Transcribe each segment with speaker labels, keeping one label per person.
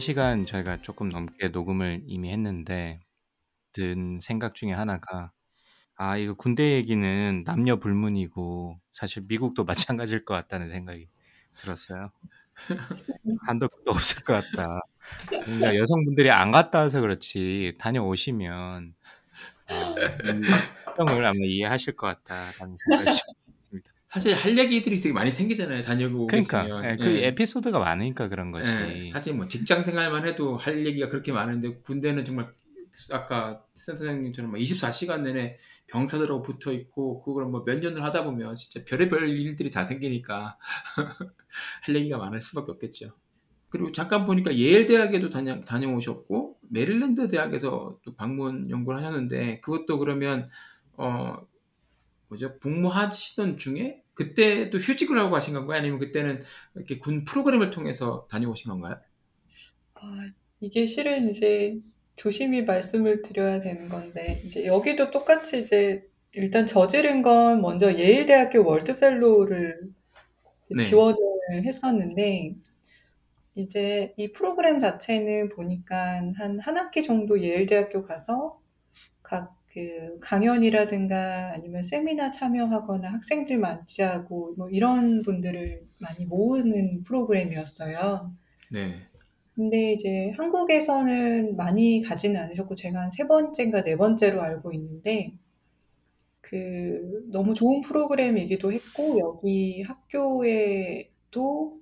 Speaker 1: 1시간 저희가 조금 넘게 녹음을 이미 했는데 든 생각 중에 하나가 '아 이거 군대 얘기는 남녀 불문이고 사실 미국도 마찬가지일 것 같다.'는 생각이 들었어요. 한도 끝도 없을 것 같다. 그러니까 여성분들이 안 갔다 와서 그렇지 다녀오시면 아이 걱정을 아마 이해하실 것 같다라는 생각이.
Speaker 2: 사실 할 얘기들이 되게 많이 생기잖아요. 다녀오게
Speaker 1: 그러니까. 예 그
Speaker 2: 예.
Speaker 1: 에피소드가 많으니까 그런
Speaker 2: 예.
Speaker 1: 거지.
Speaker 2: 사실 뭐 직장 생활만 해도 할 얘기가 그렇게 많은데 군대는 정말 아까 센터장님처럼 24시간 내내 병사들하고 붙어 있고 그걸 뭐 몇 년을 하다 보면 진짜 별의별 일들이 다 생기니까 할 얘기가 많을 수밖에 없겠죠. 그리고 잠깐 보니까 예일 대학에도 다녀, 다녀오셨고 메릴랜드 대학에서 또 방문 연구를 하셨는데 그것도 그러면 어 뭐죠 복무하시던 중에 그때 또 휴직을 하고 가신 건가요? 아니면 그때는 이렇게 군 프로그램을 통해서 다녀오신 건가요?
Speaker 3: 아, 이게 실은 이제 조심히 말씀을 드려야 되는 건데, 이제 여기도 똑같이 이제 일단 저지른 건 먼저 예일대학교 World Fellow를
Speaker 2: 네.
Speaker 3: 지원을 했었는데, 이제 이 프로그램 자체는 보니까 한 한 학기 정도 예일대학교 가서 각 그 강연이라든가 아니면 세미나 참여하거나 학생들 맞이하고 뭐 이런 분들을 많이 모으는 프로그램이었어요.
Speaker 2: 네.
Speaker 3: 근데 이제 한국에서는 많이 가지는 않으셨고 제가 한 세 번째인가 네 번째로 알고 있는데 그 너무 좋은 프로그램이기도 했고 여기 학교에도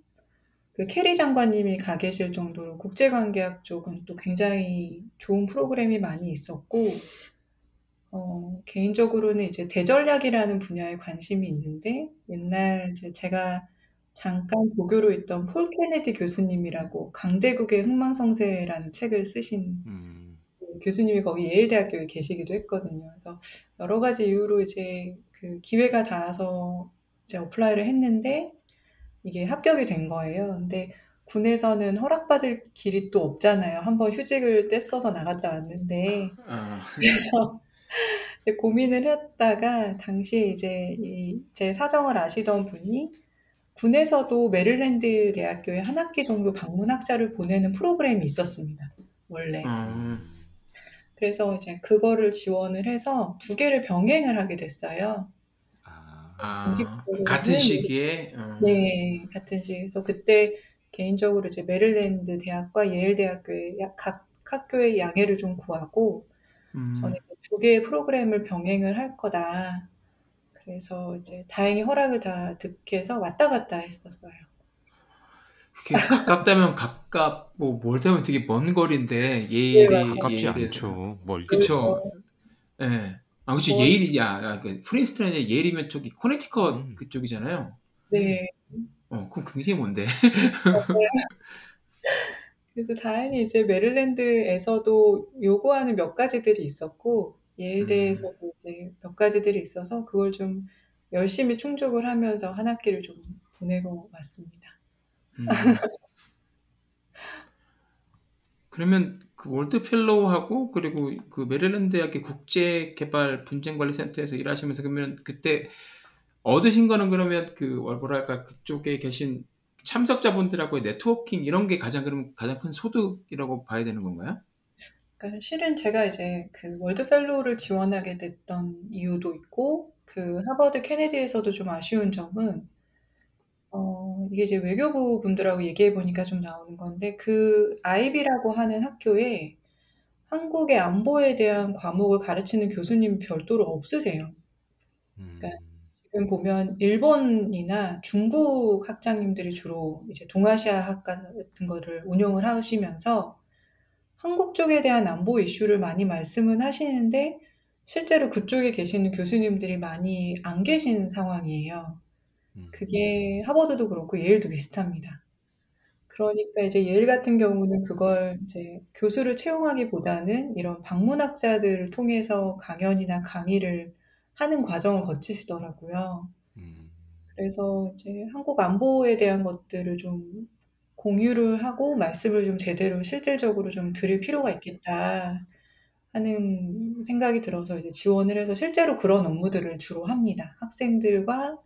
Speaker 3: 그 캐리 장관님이 가 계실 정도로 국제관계학 쪽은 또 굉장히 좋은 프로그램이 많이 있었고 어, 개인적으로는 이제 대전략이라는 분야에 관심이 있는데 옛날 이제 제가 잠깐 조교로 있던 폴 케네디 교수님이라고 강대국의 흥망성쇠라는 책을 쓰신
Speaker 1: 음.
Speaker 3: 그 교수님이 거기 예일 대학교에 계시기도 했거든요. 그래서 여러 가지 이유로 이제 그 기회가 닿아서 이제 apply를 했는데 이게 합격이 된 거예요. 근데 군에서는 허락받을 길이 또 없잖아요. 한번 휴직을 떼써서 나갔다 왔는데
Speaker 2: 아,
Speaker 3: 그래서 이제 고민을 했다가 당시에 이제 이 제 사정을 아시던 분이 군에서도 메릴랜드 대학교에 한 학기 정도 방문학자를 보내는 프로그램이 있었습니다. 원래.
Speaker 2: 음,
Speaker 3: 그래서 이제 그거를 지원을 해서 두 개를 병행을 하게 됐어요.
Speaker 1: 아.
Speaker 2: 아, 같은 시기에 어,
Speaker 3: 네, 같은 시기에서 그때 개인적으로 이제 메릴랜드 대학과 예일 대학교의 약- 각 학교의 양해를 좀 구하고
Speaker 2: 음,
Speaker 3: 저는 두 개의 프로그램을 병행을 할 거다. 그래서 이제 다행히 허락을 다 득해서 왔다 갔다 했었어요.
Speaker 2: 그게 가깝다면 가깝 뭐 멀다면 되게 먼 거리인데
Speaker 3: 네,
Speaker 2: 예일이
Speaker 3: 맞아요.
Speaker 1: 가깝지
Speaker 2: 예일에서
Speaker 1: 않죠. 멀
Speaker 2: 그쵸 예. 아 그치
Speaker 3: 뭐-
Speaker 2: 예일이야 아, 그 프린스턴이 예일이면 저기 코네티컷
Speaker 1: 음.
Speaker 2: 그쪽이잖아요
Speaker 3: 네.
Speaker 2: 어 그럼 굉장히 먼데
Speaker 3: 그래서 다행히 이제 메릴랜드에서도 요구하는 몇 가지들이 있었고 예일대에서도 이제 몇 가지들이 있어서 그걸 좀 열심히 충족을 하면서 한 학기를 좀 보내고 왔습니다.
Speaker 2: 음. 그러면 그 World Fellow하고 그리고 그 메릴랜드 대학의 국제 개발 분쟁 관리 센터에서 일하시면서 그러면 그때 얻으신 거는 그러면 그 뭐랄까 그쪽에 계신 참석자분들하고의 네트워킹 이런 게 가장 그럼 가장 큰 소득이라고 봐야 되는 건가요?
Speaker 3: 그러니까 실은 제가 이제 그 World Fellow를 지원하게 됐던 이유도 있고 그 하버드 케네디에서도 좀 아쉬운 점은 어 이게 이제 외교부 분들하고 얘기해 보니까 좀 나오는 건데 그 아이비라고 하는 학교에 한국의 안보에 대한 과목을 가르치는 교수님이 별도로 없으세요.
Speaker 1: 음.
Speaker 3: 그러니까 지금 보면 일본이나 중국 학장님들이 주로 이제 동아시아 학과 같은 거를 운영을 하시면서 한국 쪽에 대한 안보 이슈를 많이 말씀은 하시는데 실제로 그쪽에 계시는 교수님들이 많이 안 계신 상황이에요.
Speaker 1: 음.
Speaker 3: 그게 하버드도 그렇고 예일도 비슷합니다. 그러니까 이제 예일 같은 경우는 그걸 이제 교수를 채용하기보다는 이런 방문학자들을 통해서 강연이나 강의를 하는 과정을 거치시더라고요.
Speaker 1: 음.
Speaker 3: 그래서 이제 한국 안보에 대한 것들을 좀 공유를 하고 말씀을 좀 제대로 실질적으로 좀 드릴 필요가 있겠다 하는 생각이 들어서 이제 지원을 해서 실제로 그런 업무들을 주로 합니다. 학생들과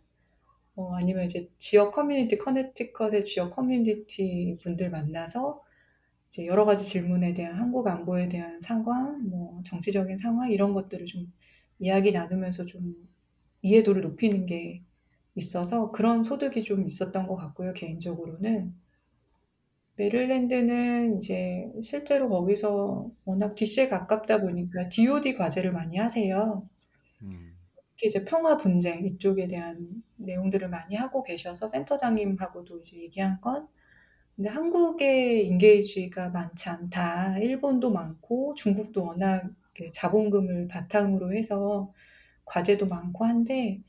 Speaker 3: 어, 아니면 이제 지역 커뮤니티, 커네티컷의 지역 커뮤니티 분들 만나서 이제 여러 가지 질문에 대한 한국 안보에 대한 상황, 뭐 정치적인 상황 이런 것들을 좀 이야기 나누면서 좀 이해도를 높이는 게 있어서 그런 소득이 좀 있었던 것 같고요, 개인적으로는. 메릴랜드는 이제 실제로 거기서 워낙 DC에 가깝다 보니까 DOD 과제를 많이 하세요.
Speaker 1: 음.
Speaker 3: 특히 이제 평화 분쟁 이쪽에 대한 내용들을 많이 하고 계셔서 센터장님하고도 이제 얘기한 건 근데 한국의 인게이지가 많지 않다. 일본도 많고 중국도 워낙 자본금을 바탕으로 해서 과제도 많고 한데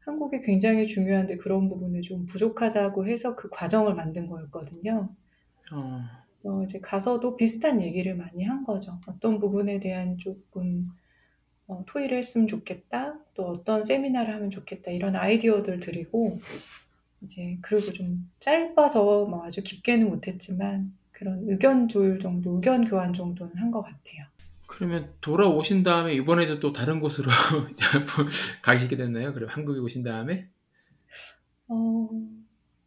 Speaker 3: 한국이 굉장히 중요한데 그런 부분이 좀 부족하다고 해서 그 과정을 만든 거였거든요.
Speaker 2: 어,
Speaker 3: 그래서 이제 가서도 비슷한 얘기를 많이 한 거죠. 어떤 부분에 대한 조금 어, 토의를 했으면 좋겠다. 또 어떤 세미나를 하면 좋겠다. 이런 아이디어들 드리고 이제 그리고 좀 짧아서 뭐 아주 깊게는 못했지만 그런 의견 조율 정도, 의견 교환 정도는 한 것 같아요.
Speaker 2: 그러면 돌아오신 다음에 이번에도 또 다른 곳으로 가시게 됐나요? 그럼 한국에 오신 다음에?
Speaker 3: 어,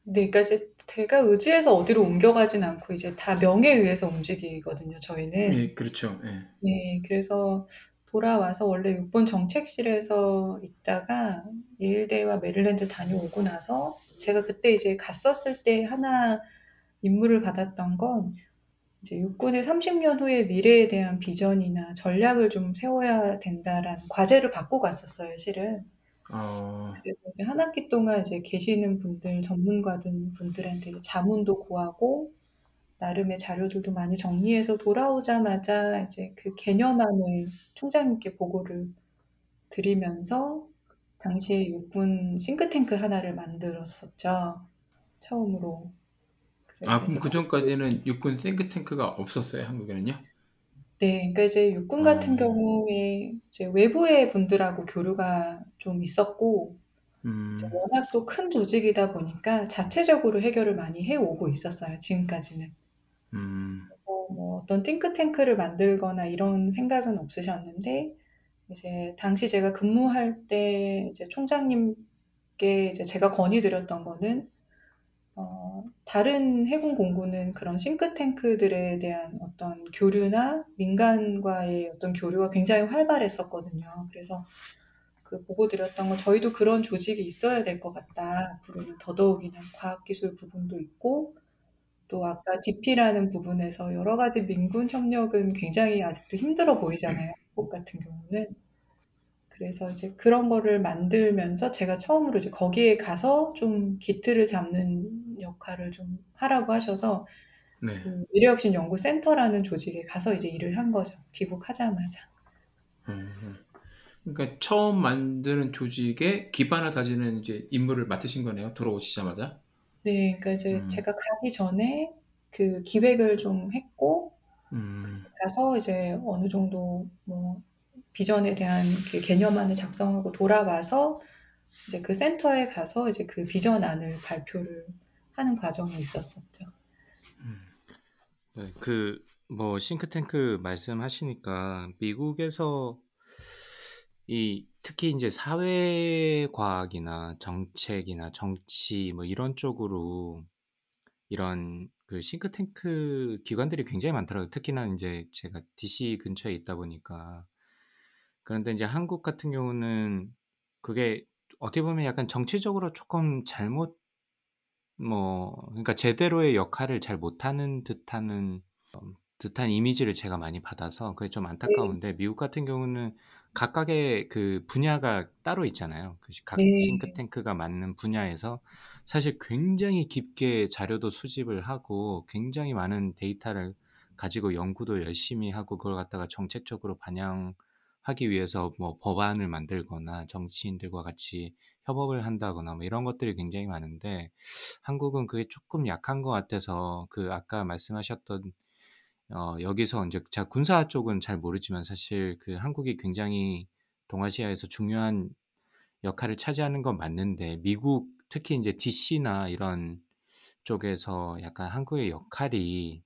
Speaker 3: 네, 그러니까 이제 제가 의지해서 어디로 옮겨가진 않고 이제 다 명에 의해서 움직이거든요, 저희는.
Speaker 2: 네, 그렇죠. 예.
Speaker 3: 네, 그래서 돌아와서 원래 6번 정책실에서 있다가 예일대와 메릴랜드 다녀오고 나서 제가 그때 이제 갔었을 때 하나 임무를 받았던 건 이제 육군의 30년 후의 미래에 대한 비전이나 전략을 좀 세워야 된다라는 과제를 받고 갔었어요, 실은.
Speaker 2: 어,
Speaker 3: 그래서 이제 한 학기 동안 이제 계시는 분들, 전문가들 분들한테 이제 자문도 구하고 나름의 자료들도 많이 정리해서 돌아오자마자 이제 그 개념안을 총장님께 보고를 드리면서 당시에 육군 싱크탱크 하나를 만들었었죠. 처음으로. 그래서
Speaker 2: 아, 그럼
Speaker 3: 이제
Speaker 2: 그 전까지는 육군 탱크탱크가 없었어요, 한국에는요?
Speaker 3: 네, 그러니까 이제 육군 같은
Speaker 2: 어.
Speaker 3: 경우에 이제 외부의 분들하고 교류가 좀 있었고
Speaker 2: 음,
Speaker 3: 이제 워낙 또 큰 조직이다 보니까 자체적으로 해결을 많이 해 오고 있었어요, 지금까지는.
Speaker 2: 음,
Speaker 3: 어, 뭐 어떤 띵크탱크를 만들거나 이런 생각은 없으셨는데 이제 당시 제가 근무할 때 이제 총장님께 이제 제가 건의드렸던 거는 어, 다른 해군 공군은 그런 싱크탱크들에 대한 어떤 교류나 민간과의 어떤 교류가 굉장히 활발했었거든요. 그래서 그 보고 드렸던 건 저희도 그런 조직이 있어야 될 것 같다. 앞으로는 더더욱이나 과학기술 부분도 있고 또 아까 DP라는 부분에서 여러 가지 민군 협력은 굉장히 아직도 힘들어 보이잖아요. 한국 같은 경우는. 그래서 이제 그런 거를 만들면서 제가 처음으로 이제 거기에 가서 좀 기틀을 잡는 역할을 좀 하라고 하셔서
Speaker 2: 네.
Speaker 3: 그 미래혁신 연구센터라는 조직에 가서 이제 일을 한 거죠. 귀국하자마자.
Speaker 2: 음, 그러니까 처음 만드는 조직의 기반을 다지는 이제 임무를 맡으신 거네요, 돌아오시자마자.
Speaker 3: 네, 그러니까 이제
Speaker 2: 음.
Speaker 3: 제가 가기 전에 그 기획을 좀 했고
Speaker 2: 음,
Speaker 3: 가서 이제 어느 정도 뭐 비전에 대한 그 개념안을 작성하고 돌아와서 이제 그 센터에 가서 이제 그 비전안을 발표를 하는 과정이 있었었죠.
Speaker 1: 네, 그, 뭐, 싱크탱크 말씀하시니까, 미국에서 이, 특히 이제 사회과학이나 정책이나 정치, 뭐 이런 쪽으로 이런 그 싱크탱크 기관들이 굉장히 많더라고요. 특히나 이제 제가 DC 근처에 있다 보니까. 그런데 이제 한국 같은 경우는 그게 어떻게 보면 약간 정치적으로 조금 잘못 뭐 그러니까 제대로의 역할을 잘 못하는 듯하는 음, 듯한 이미지를 제가 많이 받아서 그게 좀 안타까운데 미국 같은 경우는 각각의 그 분야가 따로 있잖아요. 그각
Speaker 3: 네.
Speaker 1: 싱크탱크가 맞는 분야에서 사실 굉장히 깊게 자료도 수집을 하고 굉장히 많은 데이터를 가지고 연구도 열심히 하고 그걸 갖다가 정책적으로 반영 하기 위해서 뭐 법안을 만들거나 정치인들과 같이 협업을 한다거나 뭐 이런 것들이 굉장히 많은데 한국은 그게 조금 약한 것 같아서 그 아까 말씀하셨던 어 여기서 이제 제가 군사 쪽은 잘 모르지만 사실 그 한국이 굉장히 동아시아에서 중요한 역할을 차지하는 건 맞는데 미국 특히 이제 DC나 이런 쪽에서 약간 한국의 역할이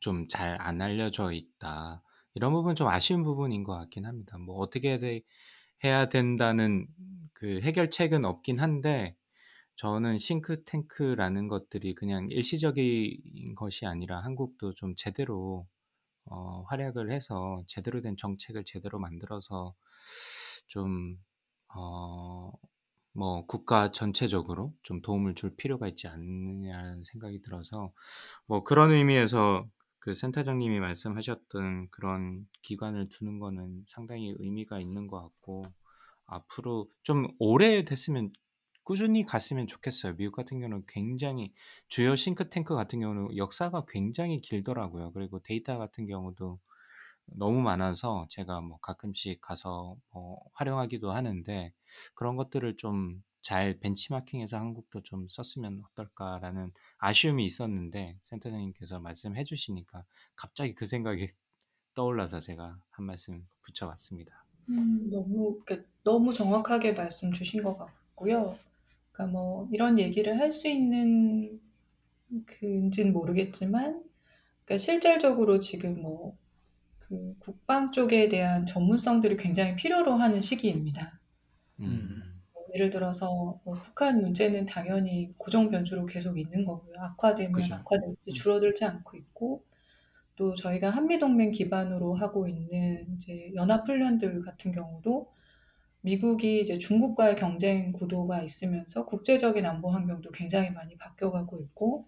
Speaker 1: 좀 잘 안 알려져 있다. 이런 부분 좀 아쉬운 부분인 것 같긴 합니다. 뭐 어떻게 돼- 해야 된다는 그 해결책은 없긴 한데 저는 싱크탱크라는 것들이 그냥 일시적인 것이 아니라 한국도 좀 제대로 어, 활약을 해서 제대로 된 정책을 제대로 만들어서 좀 어, 뭐 국가 전체적으로 좀 도움을 줄 필요가 있지 않느냐는 생각이 들어서 뭐 그런 의미에서 그 센터장님이 말씀하셨던 그런 기관을 두는 거는 상당히 의미가 있는 것 같고 앞으로 좀 오래 됐으면 꾸준히 갔으면 좋겠어요. 미국 같은 경우는 굉장히 주요 싱크탱크 같은 경우는 역사가 굉장히 길더라고요. 그리고 데이터 같은 경우도 너무 많아서 제가 뭐 가끔씩 가서 뭐 활용하기도 하는데 그런 것들을 좀 잘 벤치마킹해서 한국도 좀 썼으면 어떨까라는 아쉬움이 있었는데 센터장님께서 말씀해 주시니까 갑자기 그 생각이 떠올라서 제가 한 말씀 붙여봤습니다.
Speaker 3: 음, 너무, 너무 정확하게 말씀 주신 것 같고요. 그러니까 뭐 이런 얘기를 할 수 있는 그인지는 모르겠지만, 그러니까 실질적으로 지금 뭐 그 국방 쪽에 대한 전문성들을 굉장히 필요로 하는 시기입니다.
Speaker 1: 음,
Speaker 3: 뭐 예를 들어서 뭐 북한 문제는 당연히 고정 변수로 계속 있는 거고요. 악화되면
Speaker 2: 그죠.
Speaker 3: 악화될지
Speaker 2: 음.
Speaker 3: 줄어들지 않고 있고, 또 저희가 한미동맹 기반으로 하고 있는 이제 연합훈련들 같은 경우도 미국이 이제 중국과의 경쟁 구도가 있으면서 국제적인 안보 환경도 굉장히 많이 바뀌어가고 있고,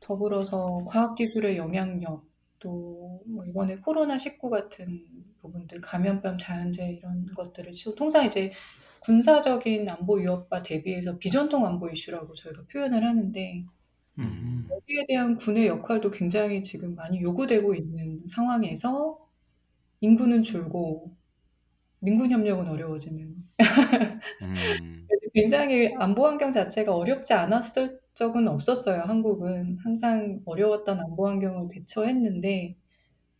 Speaker 3: 더불어서 과학기술의 영향력, 또뭐 이번에 코로나 19 같은 부분들, 감염병, 자연재해 이런 것들을 치고, 통상 이제 군사적인 안보 위협과 대비해서 비전통 안보 이슈라고 저희가 표현을 하는데,
Speaker 2: 음.
Speaker 3: 여기에 대한 군의 역할도 굉장히 지금 많이 요구되고 있는 상황에서 인구는 줄고 민군 협력은 어려워지는
Speaker 1: 음,
Speaker 3: 굉장히 안보 환경 자체가 어렵지 않았을 적은 없었어요. 한국은 항상 어려웠던 안보 환경을 대처했는데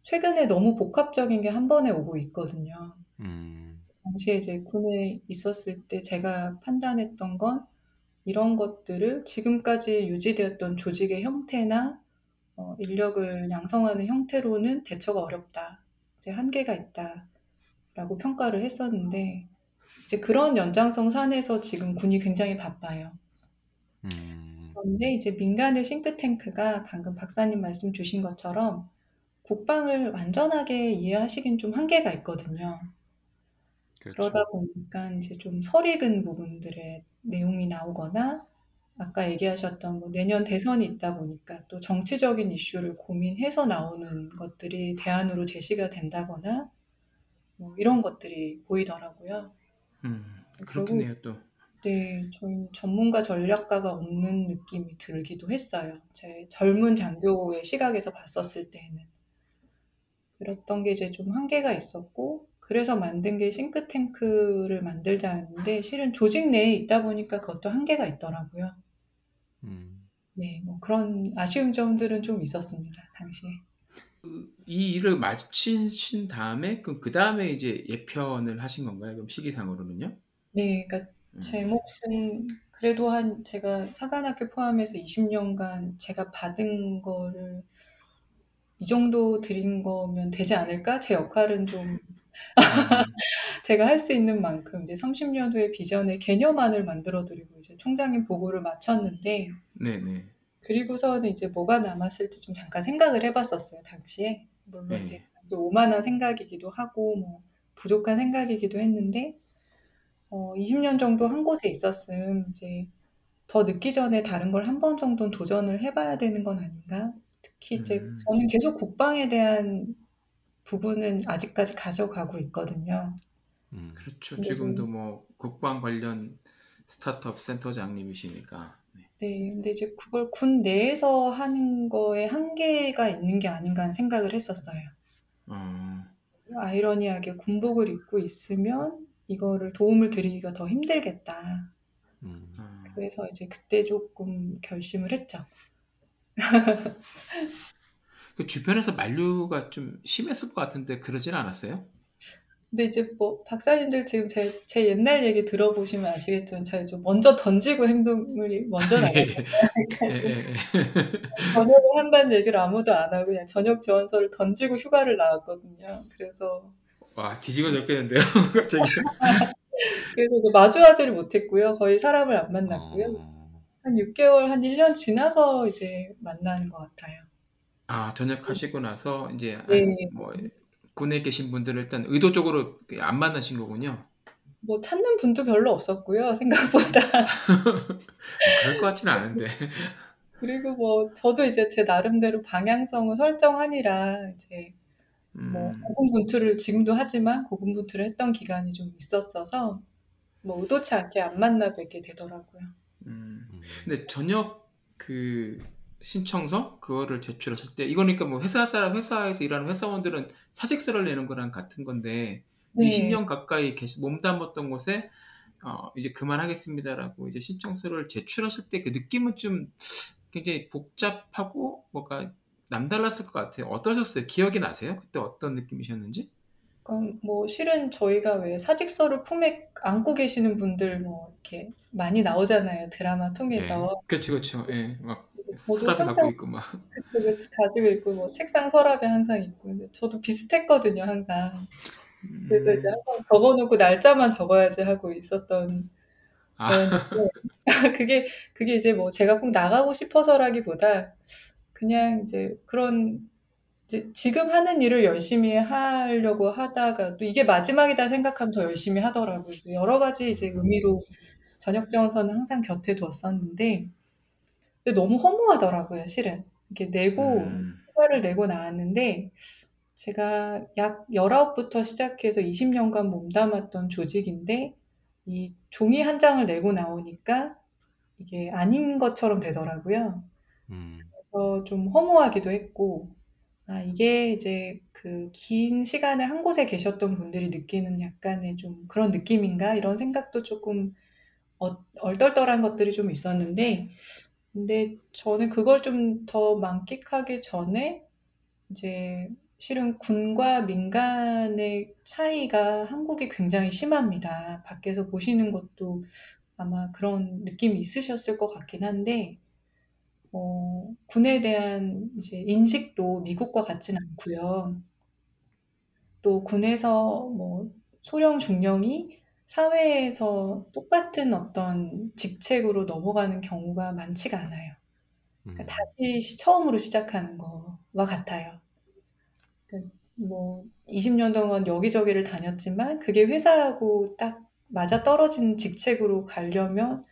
Speaker 3: 최근에 너무 복합적인 게 한 번에 오고 있거든요.
Speaker 1: 음,
Speaker 3: 당시에 이제 군에 있었을 때 제가 판단했던 건 이런 것들을 지금까지 유지되었던 조직의 형태나 어, 인력을 양성하는 형태로는 대처가 어렵다. 이제 한계가 있다라고 평가를 했었는데 이제 그런 연장성 산에서 지금 군이 굉장히 바빠요.
Speaker 1: 음,
Speaker 3: 그런데 이제 민간의 싱크탱크가 방금 박사님 말씀 주신 것처럼 국방을 완전하게 이해하시긴 좀 한계가 있거든요. 그러다
Speaker 1: 그렇죠.
Speaker 3: 보니까 이제 좀 설익은 부분들의 내용이 나오거나 아까 얘기하셨던 뭐 내년 대선이 있다 보니까 또 정치적인 이슈를 고민해서 나오는 것들이 대안으로 제시가 된다거나 뭐 이런 것들이 보이더라고요.
Speaker 2: 음.
Speaker 3: 결국
Speaker 2: 그렇겠네요 또.
Speaker 3: 네, 저희 전문가 전략가가 없는 느낌이 들기도 했어요. 제 젊은 장교의 시각에서 봤었을 때는. 그랬던 게 이제 좀 한계가 있었고, 그래서 만든 게 싱크탱크를 만들자는데, 실은 조직 내에 있다 보니까 그것도 한계가 있더라고요.
Speaker 1: 음.
Speaker 3: 네, 뭐 그런 아쉬운 점들은 좀 있었습니다, 당시에.
Speaker 2: 그, 이 일을 마치신 다음에 그, 그 다음에 이제 예편을 하신 건가요? 그럼 시기상으로는요?
Speaker 3: 네, 그러니까 제
Speaker 2: 음.
Speaker 3: 몫은 그래도 한 제가 사관학교 포함해서 20년간 제가 받은 거를 이 정도 드린 거면 되지 않을까? 제 역할은 좀
Speaker 2: 음.
Speaker 3: 제가 할 수 있는 만큼 이제 30년 후의 비전의 개념안을 만들어 드리고 이제 총장님 보고를 마쳤는데
Speaker 2: 네네.
Speaker 3: 그리고서는 이제 뭐가 남았을지 좀 잠깐 생각을 해 봤었어요 당시에 물론
Speaker 2: 네.
Speaker 3: 이제 또 오만한 생각이기도 하고 뭐 부족한 생각이기도 했는데 어, 20년 정도 한 곳에 있었음 이제 더 늦기 전에 다른 걸한번 정도는 도전을 해 봐야 되는 건 아닌가? 특히 이제
Speaker 2: 음.
Speaker 3: 저는 계속 국방에 대한 부분은 아직까지 가져가고 있거든요.
Speaker 1: 음.
Speaker 2: 그렇죠. 지금도
Speaker 3: 좀-
Speaker 2: 뭐 국방 관련 스타트업 센터장님이시니까. 네.
Speaker 3: 네, 근데 이제 그걸 군 내에서 하는 거에 한계가 있는 게 아닌가 하는 생각을 했었어요.
Speaker 2: 어,
Speaker 3: 아이러니하게 군복을 입고 있으면 이거를 도움을 드리기가 더 힘들겠다.
Speaker 1: 음.
Speaker 2: 아,
Speaker 3: 그래서 이제 그때 조금 결심을 했죠.
Speaker 2: 그 주변에서 만류가 좀 심했을 것 같은데 그러진 않았어요?
Speaker 3: 근데 이제 뭐 박사님들 지금 제, 제 옛날 얘기 들어보시면 아시겠지만 제가 좀 먼저 던지고 행동을 먼저 나가요.
Speaker 2: 예, 예, 예.
Speaker 3: 전역을 한다는 얘기를 아무도 안 하고 그냥 전역 지원서를 던지고 휴가를 나왔거든요. 그래서
Speaker 2: 와 뒤지고 졌겠는데요 갑자기.
Speaker 3: 그래서 이제 마주하지를 못했고요. 거의 사람을 안 만났고요.
Speaker 1: 어.
Speaker 3: 한 6개월, 한 1년 지나서 이제 만나는 것 같아요.
Speaker 2: 아 전역하시고 나서 이제 한
Speaker 3: 네.
Speaker 2: 뭐 군에 계신 분들을 일단 의도적으로 안 만나신 거군요.
Speaker 3: 뭐 찾는 분도 별로 없었고요. 생각보다.
Speaker 2: 그럴 것 같지는 않은데.
Speaker 3: 그리고 뭐 저도 이제 제 나름대로 방향성을 설정하니라 이제 뭐
Speaker 2: 음,
Speaker 3: 고군분투를 지금도 하지만 고군분투를 했던 기간이 좀 있었어서 뭐 의도치 않게 안 만나 뵙게 되더라고요.
Speaker 2: 음.
Speaker 1: 음.
Speaker 2: 근데 전역 그 신청서 그거를 제출하실 때 이거니까 뭐 회사 사람 회사에서 일하는 회사원들은 사직서를 내는 거랑 같은 건데
Speaker 3: 네.
Speaker 2: 20년 가까이 계시 몸담았던 곳에 어 이제 그만하겠습니다라고 이제 신청서를 제출하실 때 그 느낌은 좀 굉장히 복잡하고 뭔가 남달랐을 것 같아요. 어떠셨어요? 기억이 나세요? 그때 어떤 느낌이셨는지?
Speaker 3: 그러니까 뭐 실은 저희가 왜 사직서를 품에 안고 계시는 분들 뭐 이렇게 많이 나오잖아요. 드라마 통해서.
Speaker 2: 그렇죠, 그렇죠. 예, 막
Speaker 3: 저도
Speaker 2: 서랍에 갖고
Speaker 3: 항상
Speaker 2: 있고 막.
Speaker 3: 그거 가지고 있고 뭐 책상 서랍에 항상 있고 저도 비슷했거든요 항상 그래서 이제
Speaker 2: 음,
Speaker 3: 항상 적어놓고 날짜만 적어야지 하고 있었던
Speaker 2: 아,
Speaker 3: 그게 그게 이제 뭐 제가 꼭 나가고 싶어서라기보다 그냥 이제 그런 이제 지금 하는 일을 열심히 하려고 하다가 또 이게 마지막이다 생각하면 더 열심히 하더라고요. 여러 가지 이제 의미로 저녁 정서는 항상 곁에 뒀었는데 근데 너무 허무하더라고요, 실은. 이렇게 내고
Speaker 2: 음,
Speaker 3: 휴가를 내고 나왔는데 제가 약 19부터 시작해서 20년간 몸담았던 조직인데 이 종이 한 장을 내고 나오니까 이게 아닌 것처럼 되더라고요.
Speaker 1: 음.
Speaker 3: 그래서 좀 허무하기도 했고 아 이게 이제 그 긴 시간을 한 곳에 계셨던 분들이 느끼는 약간의 좀 그런 느낌인가 이런 생각도 조금 어, 얼떨떨한 것들이 좀 있었는데 근데 저는 그걸 좀 더 만끽하기 전에 이제 실은 군과 민간의 차이가 한국이 굉장히 심합니다. 밖에서 보시는 것도 아마 그런 느낌이 있으셨을 것 같긴 한데, 어, 군에 대한 이제 인식도 미국과 같진 않고요. 또 군에서 뭐 소령 중령이 사회에서 똑같은 어떤 직책으로 넘어가는 경우가 많지가 않아요. 그러니까
Speaker 1: 음.
Speaker 3: 다시 시- 처음으로 시작하는 거와 같아요. 그러니까 뭐 20년 동안 여기저기를 다녔지만 그게 회사하고 딱 맞아 떨어진 직책으로 가려면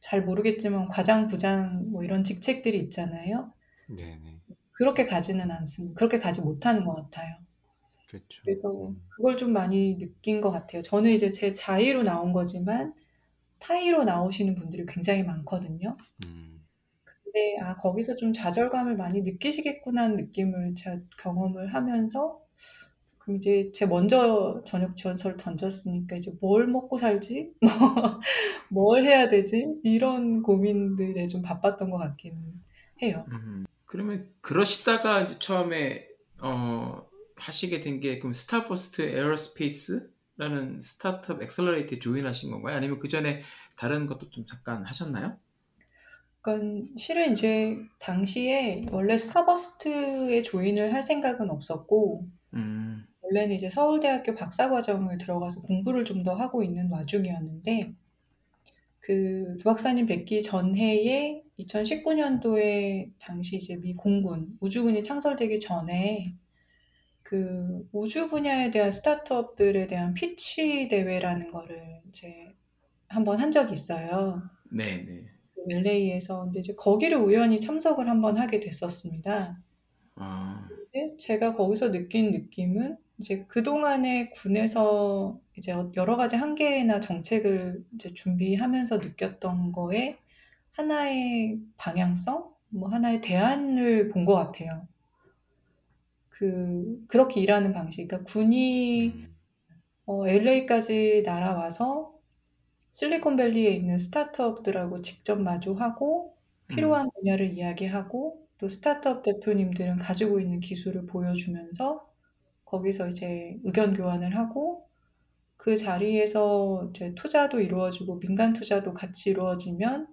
Speaker 3: 잘 모르겠지만 과장, 부장 뭐 이런 직책들이 있잖아요.
Speaker 1: 네네.
Speaker 3: 그렇게 가지는 않습니다. 그렇게 가지 못하는 것 같아요.
Speaker 1: 그렇죠.
Speaker 3: 그래서
Speaker 1: 음.
Speaker 3: 그걸 좀 많이 느낀 것 같아요. 저는 이제 제 자의로 나온 거지만 타의로 나오시는 분들이 굉장히 많거든요.
Speaker 1: 음.
Speaker 3: 근데 아 거기서 좀 좌절감을 많이 느끼시겠구나 하는 느낌을 제가 경험을 하면서 그럼 이제 제 먼저 저녁 지원서를 던졌으니까 이제 뭘 먹고 살지? 뭘 해야 되지? 이런 고민들에 좀 바빴던 것 같기는 해요.
Speaker 2: 음. 그러면 그러시다가 이제 처음에 어, 하시게 된 게 그럼 Starburst Aerospace라는 스타트업 accelerator에 join하신 건가요? 아니면 그 전에 다른 것도 좀 잠깐 하셨나요?
Speaker 3: 그러니까 실은 이제 당시에 원래 Starburst에 join을 할 생각은 없었고
Speaker 2: 음,
Speaker 3: 원래는 이제 서울대학교 박사과정을 들어가서 공부를 좀 더 하고 있는 와중이었는데 그 조박사님 뵙기 전해에 2019년도에 당시 이제 미 공군 우주군이 창설되기 전에 그 우주 분야에 대한 스타트업들에 대한 피치 대회라는 거를 이제 한번 한 적이 있어요.
Speaker 2: 네, 네.
Speaker 3: 그 LA에서 근데 이제 거기를 우연히 참석을 한번 하게 됐었습니다.
Speaker 2: 아,
Speaker 3: 근데 제가 거기서 느낀 느낌은 이제 그동안에 군에서 이제 여러 가지 한계나 정책을 이제 준비하면서 느꼈던 거에 하나의 방향성, 뭐 하나의 대안을 본 것 같아요. 그 그렇게 일하는 방식. 그러니까 군이
Speaker 1: 음.
Speaker 3: 어, LA까지 날아와서 실리콘밸리에 있는 스타트업들하고 직접 마주하고 필요한 분야를 이야기하고 또 스타트업 대표님들은 가지고 있는 기술을 보여주면서 거기서 이제 의견 교환을 하고 그 자리에서 이제 투자도 이루어지고 민간 투자도 같이 이루어지면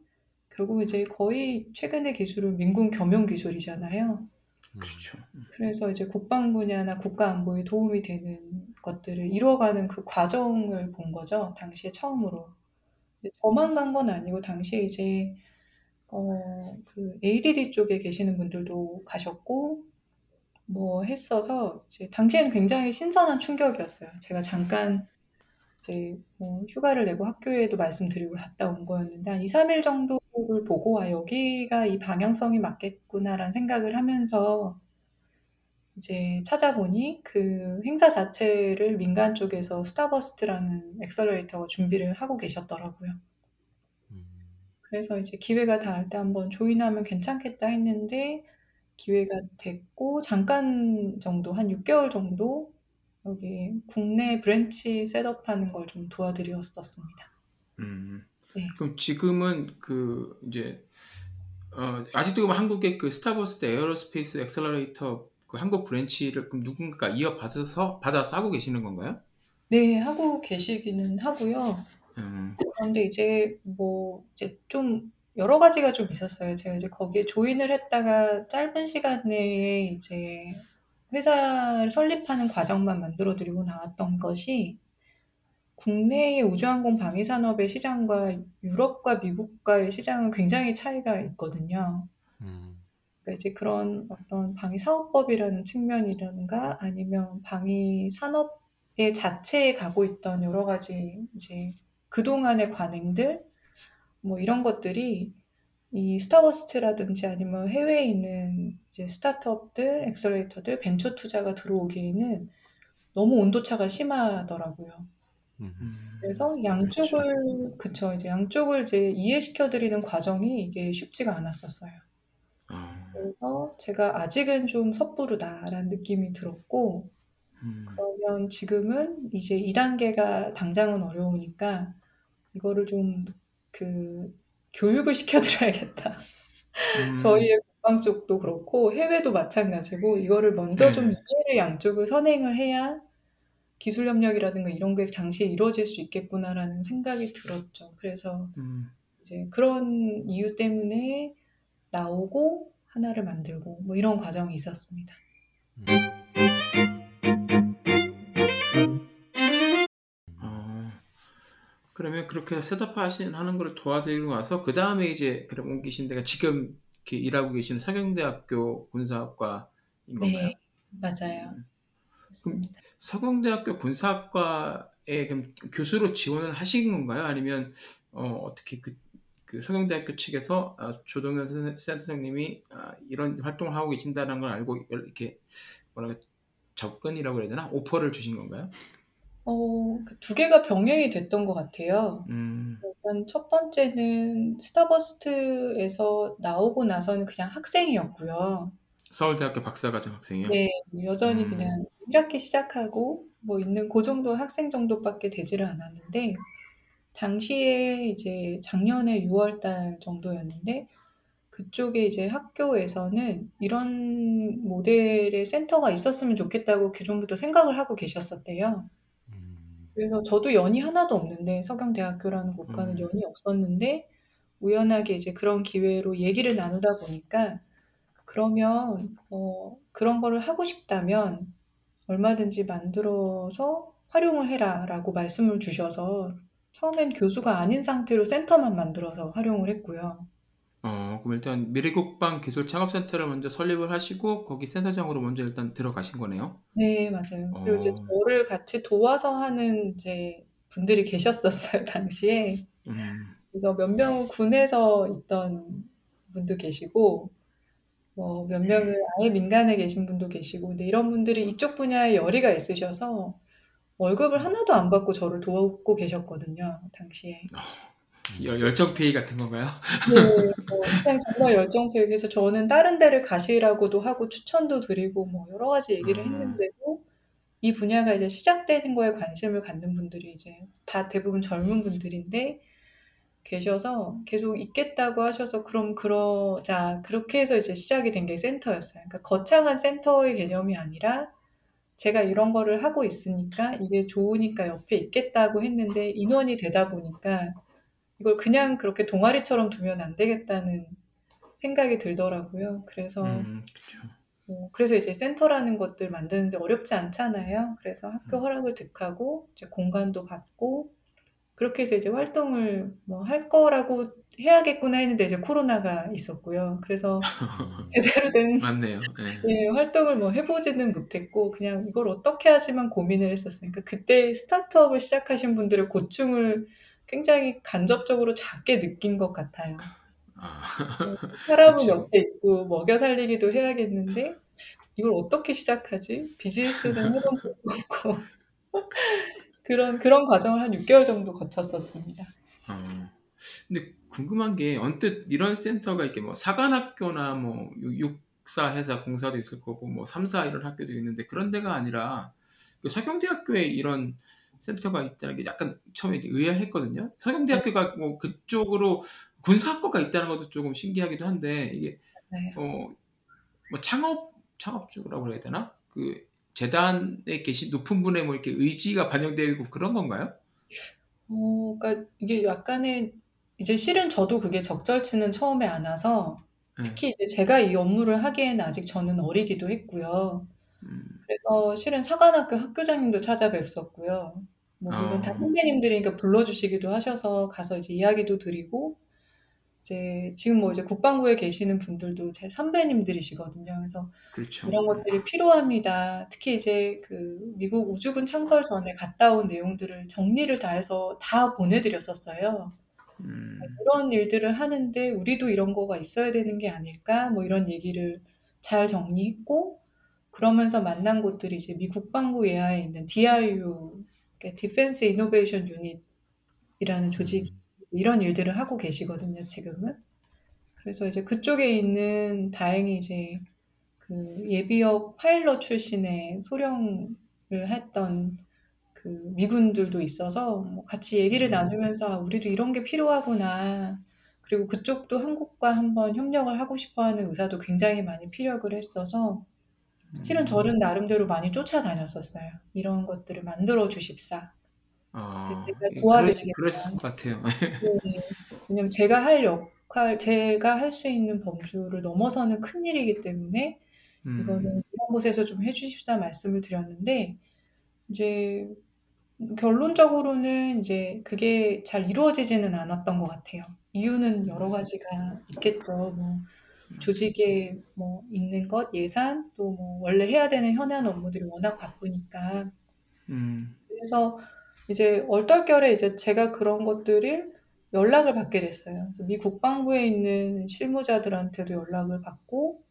Speaker 3: 결국 이제 거의 최근의 기술은 민군 겸용 기술이잖아요.
Speaker 2: 그렇죠.
Speaker 3: 그래서 이제 국방 분야나 국가 안보에 도움이 되는 것들을 이루어가는 그 과정을 본 거죠. 당시에 처음으로. 근데 저만 간 건 아니고 당시에 이제 어, 그 ADD 쪽에 계시는 분들도 가셨고 뭐 했어서 이제 당시에는 굉장히 신선한 충격이었어요. 제가 잠깐 이제 뭐 휴가를 내고 학교에도 말씀드리고 갔다 온 거였는데 한 2, 3일 정도를 보고 아 여기가 이 방향성이 맞겠구나라는 생각을 하면서 이제 찾아보니 그 행사 자체를 민간 쪽에서 Starburst라는 accelerator가 준비를 하고 계셨더라고요.
Speaker 1: 음.
Speaker 3: 그래서 이제 기회가 닿을 때 한번 join하면 괜찮겠다 했는데 기회가 됐고 잠깐 정도 한 6 개월 정도 여기 국내 branch setup하는 걸 좀 도와드렸었습니다.
Speaker 2: 음.
Speaker 3: 네.
Speaker 2: 그럼 지금은 그 이제 어, 아직도 한국의 그 Starburst Aerospace accelerator 그 한국 branch를 그럼 누군가가 이어받아서 받아서 하고 계시는 건가요?
Speaker 3: 네, 하고 계시기는 하고요.
Speaker 2: 음.
Speaker 3: 그런데 이제 뭐 이제 좀 여러 가지가 좀 있었어요. 제가 이제 거기에 join을 했다가 짧은 시간 내에 이제 회사를 설립하는 과정만 만들어 드리고 나왔던 것이 국내의 우주항공 방위 산업의 시장과 유럽과 미국과의 시장은 굉장히 차이가 있거든요.
Speaker 1: 음.
Speaker 3: 그러니까 이제 그런 어떤 방위 사업법이라는 측면이라든가 아니면 방위 산업의 자체에 가고 있던 여러 가지 이제 그동안의 관행들 뭐 이런 것들이 이 Starburst라든지 아니면 해외에 있는 이제 스타트업들, accelerator들, 벤처 투자가 들어오기에는 너무 온도차가 심하더라고요.
Speaker 1: 음.
Speaker 2: 음.
Speaker 3: 그래서
Speaker 2: 그렇죠.
Speaker 3: 양쪽을 그쵸 이제 양쪽을 이제 이해시켜 드리는 과정이 이게 쉽지가 않았었어요.
Speaker 2: 아.
Speaker 3: 그래서 제가 아직은 좀 섣부르다라는 느낌이 들었고
Speaker 2: 음.
Speaker 3: 그러면 지금은 이제 2 단계가 당장은 어려우니까 이거를 좀 그 교육을 시켜 드려야겠다.
Speaker 2: 음.
Speaker 3: 저희의 국방 쪽도 그렇고 해외도 마찬가지고 이거를 먼저 좀
Speaker 2: 네.
Speaker 3: 이해를 양쪽을 선행을 해야 기술 협력이라든가 이런 게 당시에 이루어질 수 있겠구나라는 생각이 들었죠. 그래서
Speaker 2: 음.
Speaker 3: 이제 그런 이유 때문에 나오고 하나를 만들고 뭐 이런 과정이 있었습니다.
Speaker 2: 어. 그러면 그렇게 셋업 하는 걸 도와드리고 나서 그 다음에 이제 그럼 옮기신 데가 지금 이렇게 일하고 계시는 서경대학교 군사학과인 건가요?
Speaker 3: 네, 맞아요.
Speaker 2: 음.
Speaker 3: 맞습니다.
Speaker 2: 서경대학교 군사학과에 그럼 교수로 지원을 하신 건가요? 아니면 어, 어떻게 그, 그 서경대학교 측에서 아, 조동현 선- 선생님이 아, 이런 활동을 하고 계신다는 걸 알고 이렇게 뭐랄까 접근이라고 해야 되나? 오퍼를 주신 건가요?
Speaker 3: 어, 그두 개가 병행이 됐던 것 같아요.
Speaker 2: 음,
Speaker 3: 일단 첫 번째는 스타버스트에서 나오고 나서는 그냥 학생이었고요.
Speaker 2: 서울대학교 박사과정 학생이요.
Speaker 3: 네, 여전히
Speaker 2: 음.
Speaker 3: 그냥 1 학기 시작하고 뭐 있는 그 정도 학생 정도밖에 되지를 않았는데 당시에 이제 작년에 6 월 달 정도였는데 그쪽에 이제 학교에서는 이런 모델의 센터가 있었으면 좋겠다고 기존부터 생각을 하고 계셨었대요.
Speaker 1: 음.
Speaker 3: 그래서 저도 연이 하나도 없는데 서경대학교라는 곳과는
Speaker 2: 음.
Speaker 3: 연이 없었는데 우연하게 이제 그런 기회로 얘기를 나누다 보니까 그러면 어, 그런 거를 하고 싶다면 얼마든지 만들어서 활용을 해라라고 말씀을 주셔서 처음엔 교수가 아닌 상태로 센터만 만들어서 활용을 했고요.
Speaker 2: 어, 그럼 일단 미래국방 기술 창업센터를 먼저 설립을 하시고 거기 센터장으로 먼저 일단 들어가신 거네요.
Speaker 3: 네, 맞아요. 그리고 이제
Speaker 2: 어.
Speaker 3: 저를 같이 도와서 하는 이제 분들이 계셨었어요, 당시에.
Speaker 2: 음,
Speaker 3: 그래서 몇 명은 군에서 있던 분도 계시고, 뭐 몇 명은 아예 민간에 계신 분도 계시고, 근데 이런 분들이 이쪽 분야에 열의가 있으셔서 월급을 하나도 안 받고 저를 도우고 계셨거든요, 당시에.
Speaker 2: 열- 열정페이 같은 건가요?
Speaker 3: 네, 뭐 그냥 정말 열정페이. 그래서 저는 다른 데를 가시라고도 하고 추천도 드리고 뭐 여러 가지 얘기를
Speaker 2: 음.
Speaker 3: 했는데도 이 분야가 이제 시작되는 거에 관심을 갖는 분들이 이제 다 대부분 젊은 분들인데 계셔서 계속 있겠다고 하셔서 그럼 그러자 그렇게 해서 이제 시작이 된 게 센터였어요. 그러니까 거창한 센터의 개념이 아니라 제가 이런 거를 하고 있으니까 이게 좋으니까 옆에 있겠다고 했는데 인원이 되다 보니까 이걸 그냥 그렇게 동아리처럼 두면 안 되겠다는 생각이 들더라고요. 그래서
Speaker 2: 음.
Speaker 3: 뭐 그래서 이제 센터라는 것들 만드는데 어렵지 않잖아요. 그래서 학교
Speaker 2: 음.
Speaker 3: 허락을 득하고 이제 공간도 받고 그렇게 해서 이제 활동을 뭐 할 거라고 해야겠구나 했는데 이제 코로나가 있었고요. 그래서 제대로 된
Speaker 2: 맞네요. 예.
Speaker 3: 예, 활동을 뭐 해보지는 못했고 그냥 이걸 어떻게 하지만 고민을 했었으니까 그때 스타트업을 시작하신 분들의 고충을 굉장히 간접적으로 작게 느낀 것 같아요.
Speaker 2: 아,
Speaker 3: 사람은
Speaker 2: 그쵸.
Speaker 3: 옆에 있고 먹여 살리기도 해야겠는데 이걸 어떻게 시작하지? 비즈니스는 해본 적도 없고 그런 그런 과정을 한 6개월 정도 거쳤었습니다.
Speaker 2: 어. 근데 궁금한 게 언뜻 이런 센터가 이렇게 뭐 사관학교나 뭐 육- 육사 회사 공사도 있을 거고 뭐 삼사 이런 학교도 있는데 그런 데가 아니라 그 서경대학교에 이런 센터가 있다는 게 약간 처음에 의아했거든요. 서경대학교가 뭐 그쪽으로 군사학과가 있다는 것도 조금 신기하기도 한데 이게
Speaker 3: 네.
Speaker 2: 어, 뭐 창업 창업주라고 해야 되나? 그 재단에 계신 높은 분의 뭐 이렇게 의지가 반영되어 있고 그런 건가요?
Speaker 3: 어, 그러니까 이게 약간의 이제 실은 저도 그게 적절치는 처음에 안 와서
Speaker 2: 네.
Speaker 3: 특히 이제 제가 이 업무를 하기에는 아직 저는 어리기도 했고요.
Speaker 2: 음,
Speaker 3: 그래서 실은 사관학교 학교장님도 찾아뵀었고요. 뭐 물론 다
Speaker 2: 어.
Speaker 3: 선배님들이니까 불러주시기도 하셔서 가서 이제 이야기도 드리고 이제 지금 뭐 이제 국방부에 계시는 분들도 제 선배님들이시거든요. 그래서
Speaker 2: 그렇죠.
Speaker 3: 이런 것들이 필요합니다. 특히 이제 그 미국 우주군 창설 전에 갔다 온 내용들을 정리를 다 해서 다 보내드렸었어요.
Speaker 2: 음,
Speaker 3: 이런 일들을 하는데 우리도 이런 거가 있어야 되는 게 아닐까? 뭐 이런 얘기를 잘 정리했고 그러면서 만난 곳들이 이제 미 국방부 예하에 있는 DIU, Defense Innovation Unit이라는 조직이 이런 일들을 하고 계시거든요, 지금은. 그래서 이제 그쪽에 있는 다행히 이제 그 예비역 파일럿 출신의 소령을 했던 그 미군들도 있어서 뭐 같이 얘기를
Speaker 2: 음.
Speaker 3: 나누면서 아, 우리도 이런 게 필요하구나. 그리고 그쪽도 한국과 한번 협력을 하고 싶어 하는 의사도 굉장히 많이 피력을 했어서 실은 저는 나름대로 많이 쫓아다녔었어요. 이런 것들을 만들어 주십사.
Speaker 2: 아, 예,
Speaker 3: 도와드리겠다.
Speaker 2: 그러, 그러실 것 같아요.
Speaker 3: 네. 왜냐면 제가 할 역할, 제가 할 수 있는 범주를 넘어서는 큰 일이기 때문에
Speaker 2: 음,
Speaker 3: 이거는 이런 곳에서 좀 해주십사 말씀을 드렸는데 이제 결론적으로는 이제 그게 잘 이루어지지는 않았던 것 같아요. 이유는 여러 가지가 있겠죠. 뭐 조직에 뭐 있는 것, 예산, 또 뭐 원래 해야 되는 현안 업무들이 워낙 바쁘니까
Speaker 2: 음,
Speaker 3: 그래서 이제 얼떨결에 이제 제가 그런 것들을 연락을 받게 됐어요. 그래서 미 국방부에 있는 실무자들한테도 연락을 받고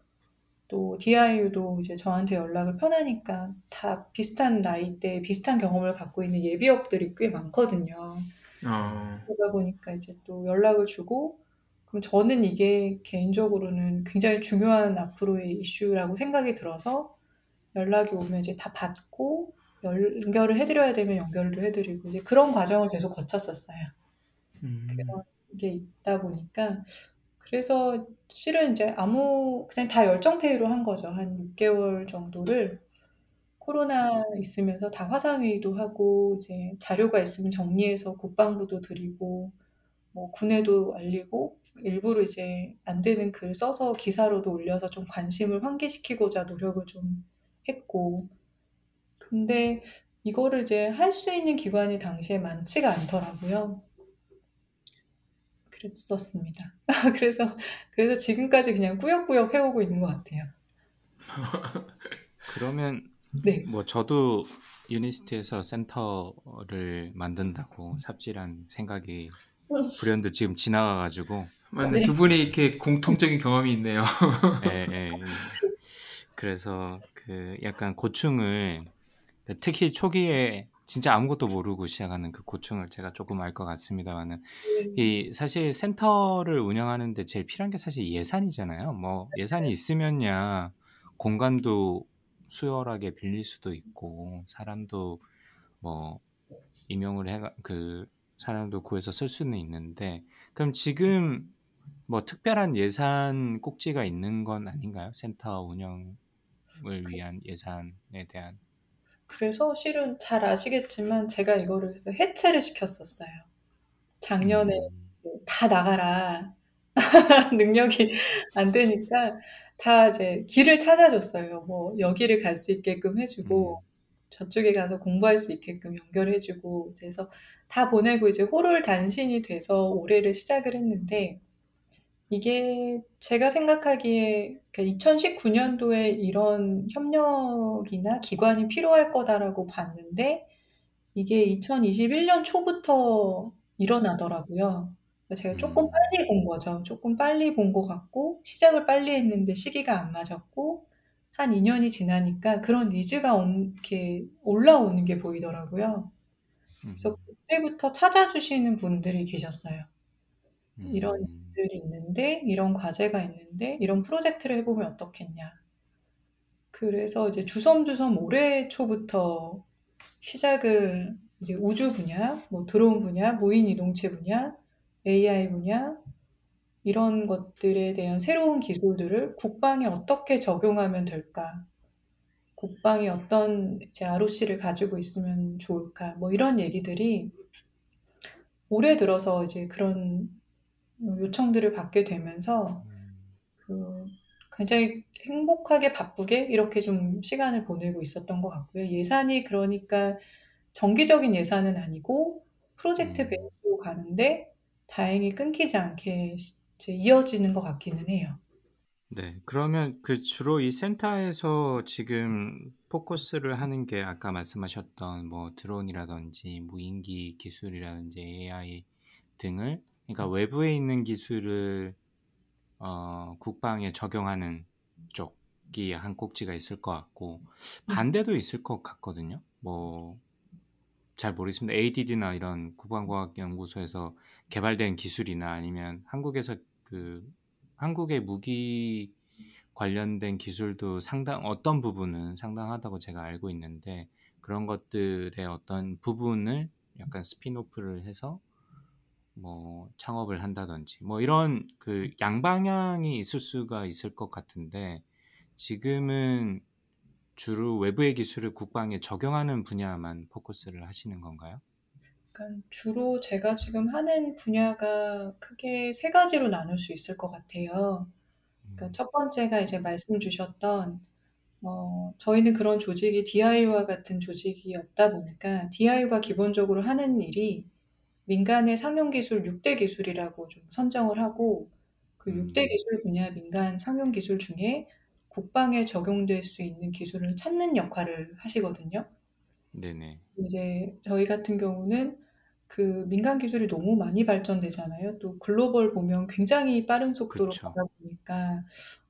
Speaker 3: 또 DIU도 이제 저한테 연락을 편하니까 다 비슷한 나이대, 비슷한 경험을 갖고 있는 예비역들이 꽤 많거든요.
Speaker 2: 어,
Speaker 3: 그러다 보니까 이제 또 연락을 주고 그럼 저는 이게 개인적으로는 굉장히 중요한 앞으로의 이슈라고 생각이 들어서 연락이 오면 이제 다 받고 연결을 해드려야 되면 연결도 해드리고 이제 그런 과정을 계속 거쳤었어요.
Speaker 2: 음,
Speaker 3: 그런 게 있다 보니까 그래서 실은 이제 아무 그냥 다 열정페이로 한 거죠. 한 6개월 정도를 코로나 있으면서 다 화상회의도 하고 이제 자료가 있으면 정리해서 국방부도 드리고 뭐 군에도 알리고 일부러 이제 안 되는 글 써서 기사로도 올려서 좀 관심을 환기시키고자 노력을 좀 했고 근데 이거를 이제 할 수 있는 기관이 당시에 많지가 않더라고요. 그랬었습니다. 그래서 그래서 지금까지 그냥 꾸역꾸역 해오고 있는 것 같아요.
Speaker 1: 그러면
Speaker 3: 네.
Speaker 1: 뭐 저도 유니스티에서 센터를 만든다고 삽질한 생각이 불현듯 지금 지나가가지고
Speaker 2: 맞네.
Speaker 3: 네.
Speaker 2: 두 분이 이렇게 공통적인 경험이 있네요.
Speaker 1: 예, 예, 예. 그래서 그 약간 고충을 특히 초기에 진짜 아무것도 모르고 시작하는 그 고충을 제가 조금 알 것 같습니다만은
Speaker 3: 네.
Speaker 1: 이 사실 센터를 운영하는데 제일 필요한 게 사실 예산이잖아요. 뭐 예산이 있으면야 공간도 수월하게 빌릴 수도 있고 사람도 뭐 임용을 해가 그 사람도 구해서 쓸 수는 있는데 그럼 지금 뭐 특별한 예산 꼭지가 있는 건 아닌가요? 센터 운영을 위한 예산에 대한
Speaker 3: 그래서 실은 잘 아시겠지만 제가 이거를 해체를 시켰었어요. 작년에
Speaker 1: 음,
Speaker 3: 다 나가라. 능력이 안 되니까 다 이제 길을 찾아줬어요. 뭐 여기를 갈 수 있게끔 해주고
Speaker 1: 음,
Speaker 3: 저쪽에 가서 공부할 수 있게끔 연결해주고 그래서 다 보내고 이제 호롤 단신이 돼서 올해를 시작을 했는데 이게 제가 생각하기에 2019년도에 이런 협력이나 기관이 필요할 거다라고 봤는데 이게 2021년 초부터 일어나더라고요. 제가 조금
Speaker 1: 음,
Speaker 3: 빨리 본 거죠. 조금 빨리 본 것 같고 시작을 빨리 했는데 시기가 안 맞았고 한 2년이 지나니까 그런 니즈가 온- 이렇게 올라오는 게 보이더라고요. 그래서
Speaker 1: 음,
Speaker 3: 그때부터 찾아주시는 분들이 계셨어요. 이런
Speaker 1: 음,
Speaker 3: 일들이 있는데, 이런 과제가 있는데, 이런 프로젝트를 해보면 어떻겠냐. 그래서 이제 주섬주섬 올해 초부터 시작을 이제 우주 분야, 뭐 드론 분야, 무인 이동체 분야, AI 분야, 이런 것들에 대한 새로운 기술들을 국방에 어떻게 적용하면 될까? 국방이 어떤 이제 ROC를 가지고 있으면 좋을까? 뭐 이런 얘기들이 올해 들어서 이제 그런 요청들을 받게 되면서
Speaker 1: 음.
Speaker 3: 그 굉장히 행복하게 바쁘게 이렇게 좀 시간을 보내고 있었던 것 같고요. 예산이 그러니까 정기적인 예산은 아니고 프로젝트
Speaker 1: 음.
Speaker 3: 베이스로 가는데 다행히 끊기지 않게 시- 이어지는 것 같기는 해요.
Speaker 1: 네. 그러면 그 주로 이 센터에서 지금 포커스를 하는 게 아까 말씀하셨던 뭐 드론이라든지 무인기 기술이라든지 AI 등을 그러니까 외부에 있는 기술을 어, 국방에 적용하는 쪽이 한 꼭지가 있을 것 같고 반대도 있을 것 같거든요. 뭐 잘 모르겠습니다. ADD나 이런 국방과학연구소에서 개발된 기술이나 아니면 한국에서 그 한국의 무기 관련된 기술도 상당 어떤 부분은 상당하다고 제가 알고 있는데 그런 것들의 어떤 부분을 약간 spin-off를 해서 뭐 창업을 한다든지 뭐 이런 그 양방향이 있을 수가 있을 것 같은데 지금은 주로 외부의 기술을 국방에 적용하는 분야만 포커스를 하시는 건가요?
Speaker 3: 주로 제가 지금 하는 분야가 크게 세 가지로 나눌 수 있을 것 같아요. 그러니까
Speaker 1: 음,
Speaker 3: 첫 번째가 이제 말씀 주셨던 어, 저희는 그런 조직이 DIU와 같은 조직이 없다 보니까 DIU가 기본적으로 하는 일이 민간의 상용 기술 6 대 기술이라고 좀 선정을 하고 그 6 대
Speaker 1: 음,
Speaker 3: 기술 분야 민간 상용 기술 중에 국방에 적용될 수 있는 기술을 찾는 역할을 하시거든요.
Speaker 1: 네네.
Speaker 3: 이제 저희 같은 경우는 그 민간 기술이 너무 많이 발전되잖아요. 또 글로벌 보면 굉장히 빠른 속도로
Speaker 1: 그쵸.
Speaker 3: 가다 보니까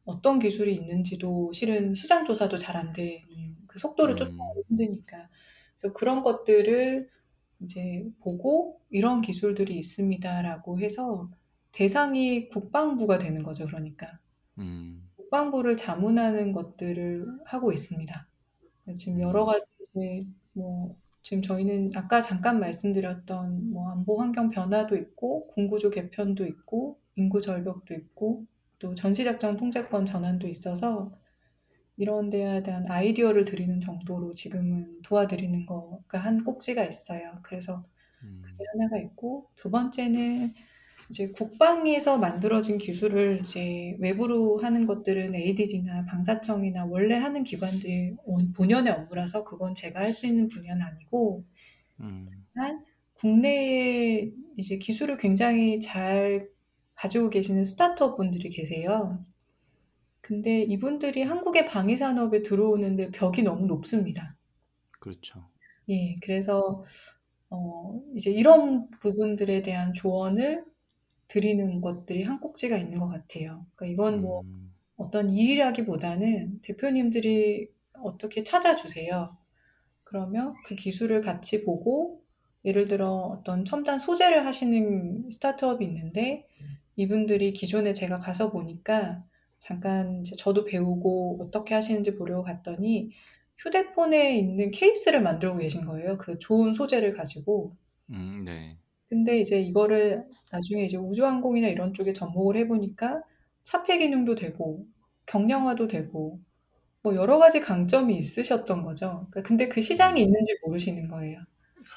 Speaker 3: 어떤 기술이 있는지도 실은 시장 조사도 잘 안 되는 그 속도를 쫓아가기
Speaker 1: 음,
Speaker 3: 힘드니까. 그래서 그런 것들을 이제 보고 이런 기술들이 있습니다라고 해서 대상이 국방부가 되는 거죠. 그러니까
Speaker 1: 음,
Speaker 3: 국방부를 자문하는 것들을 하고 있습니다. 지금 여러
Speaker 1: 음,
Speaker 3: 가지 이제 뭐 지금 저희는 아까 잠깐 말씀드렸던 뭐 안보 환경 변화도 있고 군구조 개편도 있고 인구 절벽도 있고 또 전시작전 통제권 전환도 있어서 이런 데에 대한 아이디어를 드리는 정도로 지금은 도와드리는 거가 한 꼭지가 있어요. 그래서 그게
Speaker 1: 음,
Speaker 3: 하나가 있고 두 번째는 이제 국방에서 만들어진 기술을 이제 외부로 하는 것들은 ADD나 방사청이나 원래 하는 기관들이 온- 본연의 업무라서 그건 제가 할 수 있는 분야는 아니고,
Speaker 1: 음,
Speaker 3: 한 국내에 이제 기술을 굉장히 잘 가지고 계시는 스타트업 분들이 계세요. 근데 이분들이 한국의 방위 산업에 들어오는데 벽이 너무 높습니다.
Speaker 1: 그렇죠.
Speaker 3: 예, 그래서 어, 이제 이런 부분들에 대한 조언을 드리는 것들이 한 꼭지가 있는 것 같아요. 그러니까 이건 뭐
Speaker 1: 음,
Speaker 3: 어떤 일이라기보다는 대표님들이 어떻게 찾아주세요. 그러면 그 기술을 같이 보고 예를 들어 어떤 첨단 소재를 하시는 스타트업이 있는데 이분들이 기존에 제가 가서 보니까 잠깐 이제 저도 배우고 어떻게 하시는지 보려고 갔더니 휴대폰에 있는 케이스를 만들고 계신 거예요. 그 좋은 소재를 가지고.
Speaker 1: 음, 네.
Speaker 3: 근데 이제 이거를 나중에 이제 우주항공이나 이런 쪽에 접목을 해 보니까 차폐 기능도 되고 경량화도 되고 뭐 여러 가지 강점이 있으셨던 거죠. 그러니까 근데 그 시장이
Speaker 1: 음.
Speaker 3: 있는지 모르시는 거예요.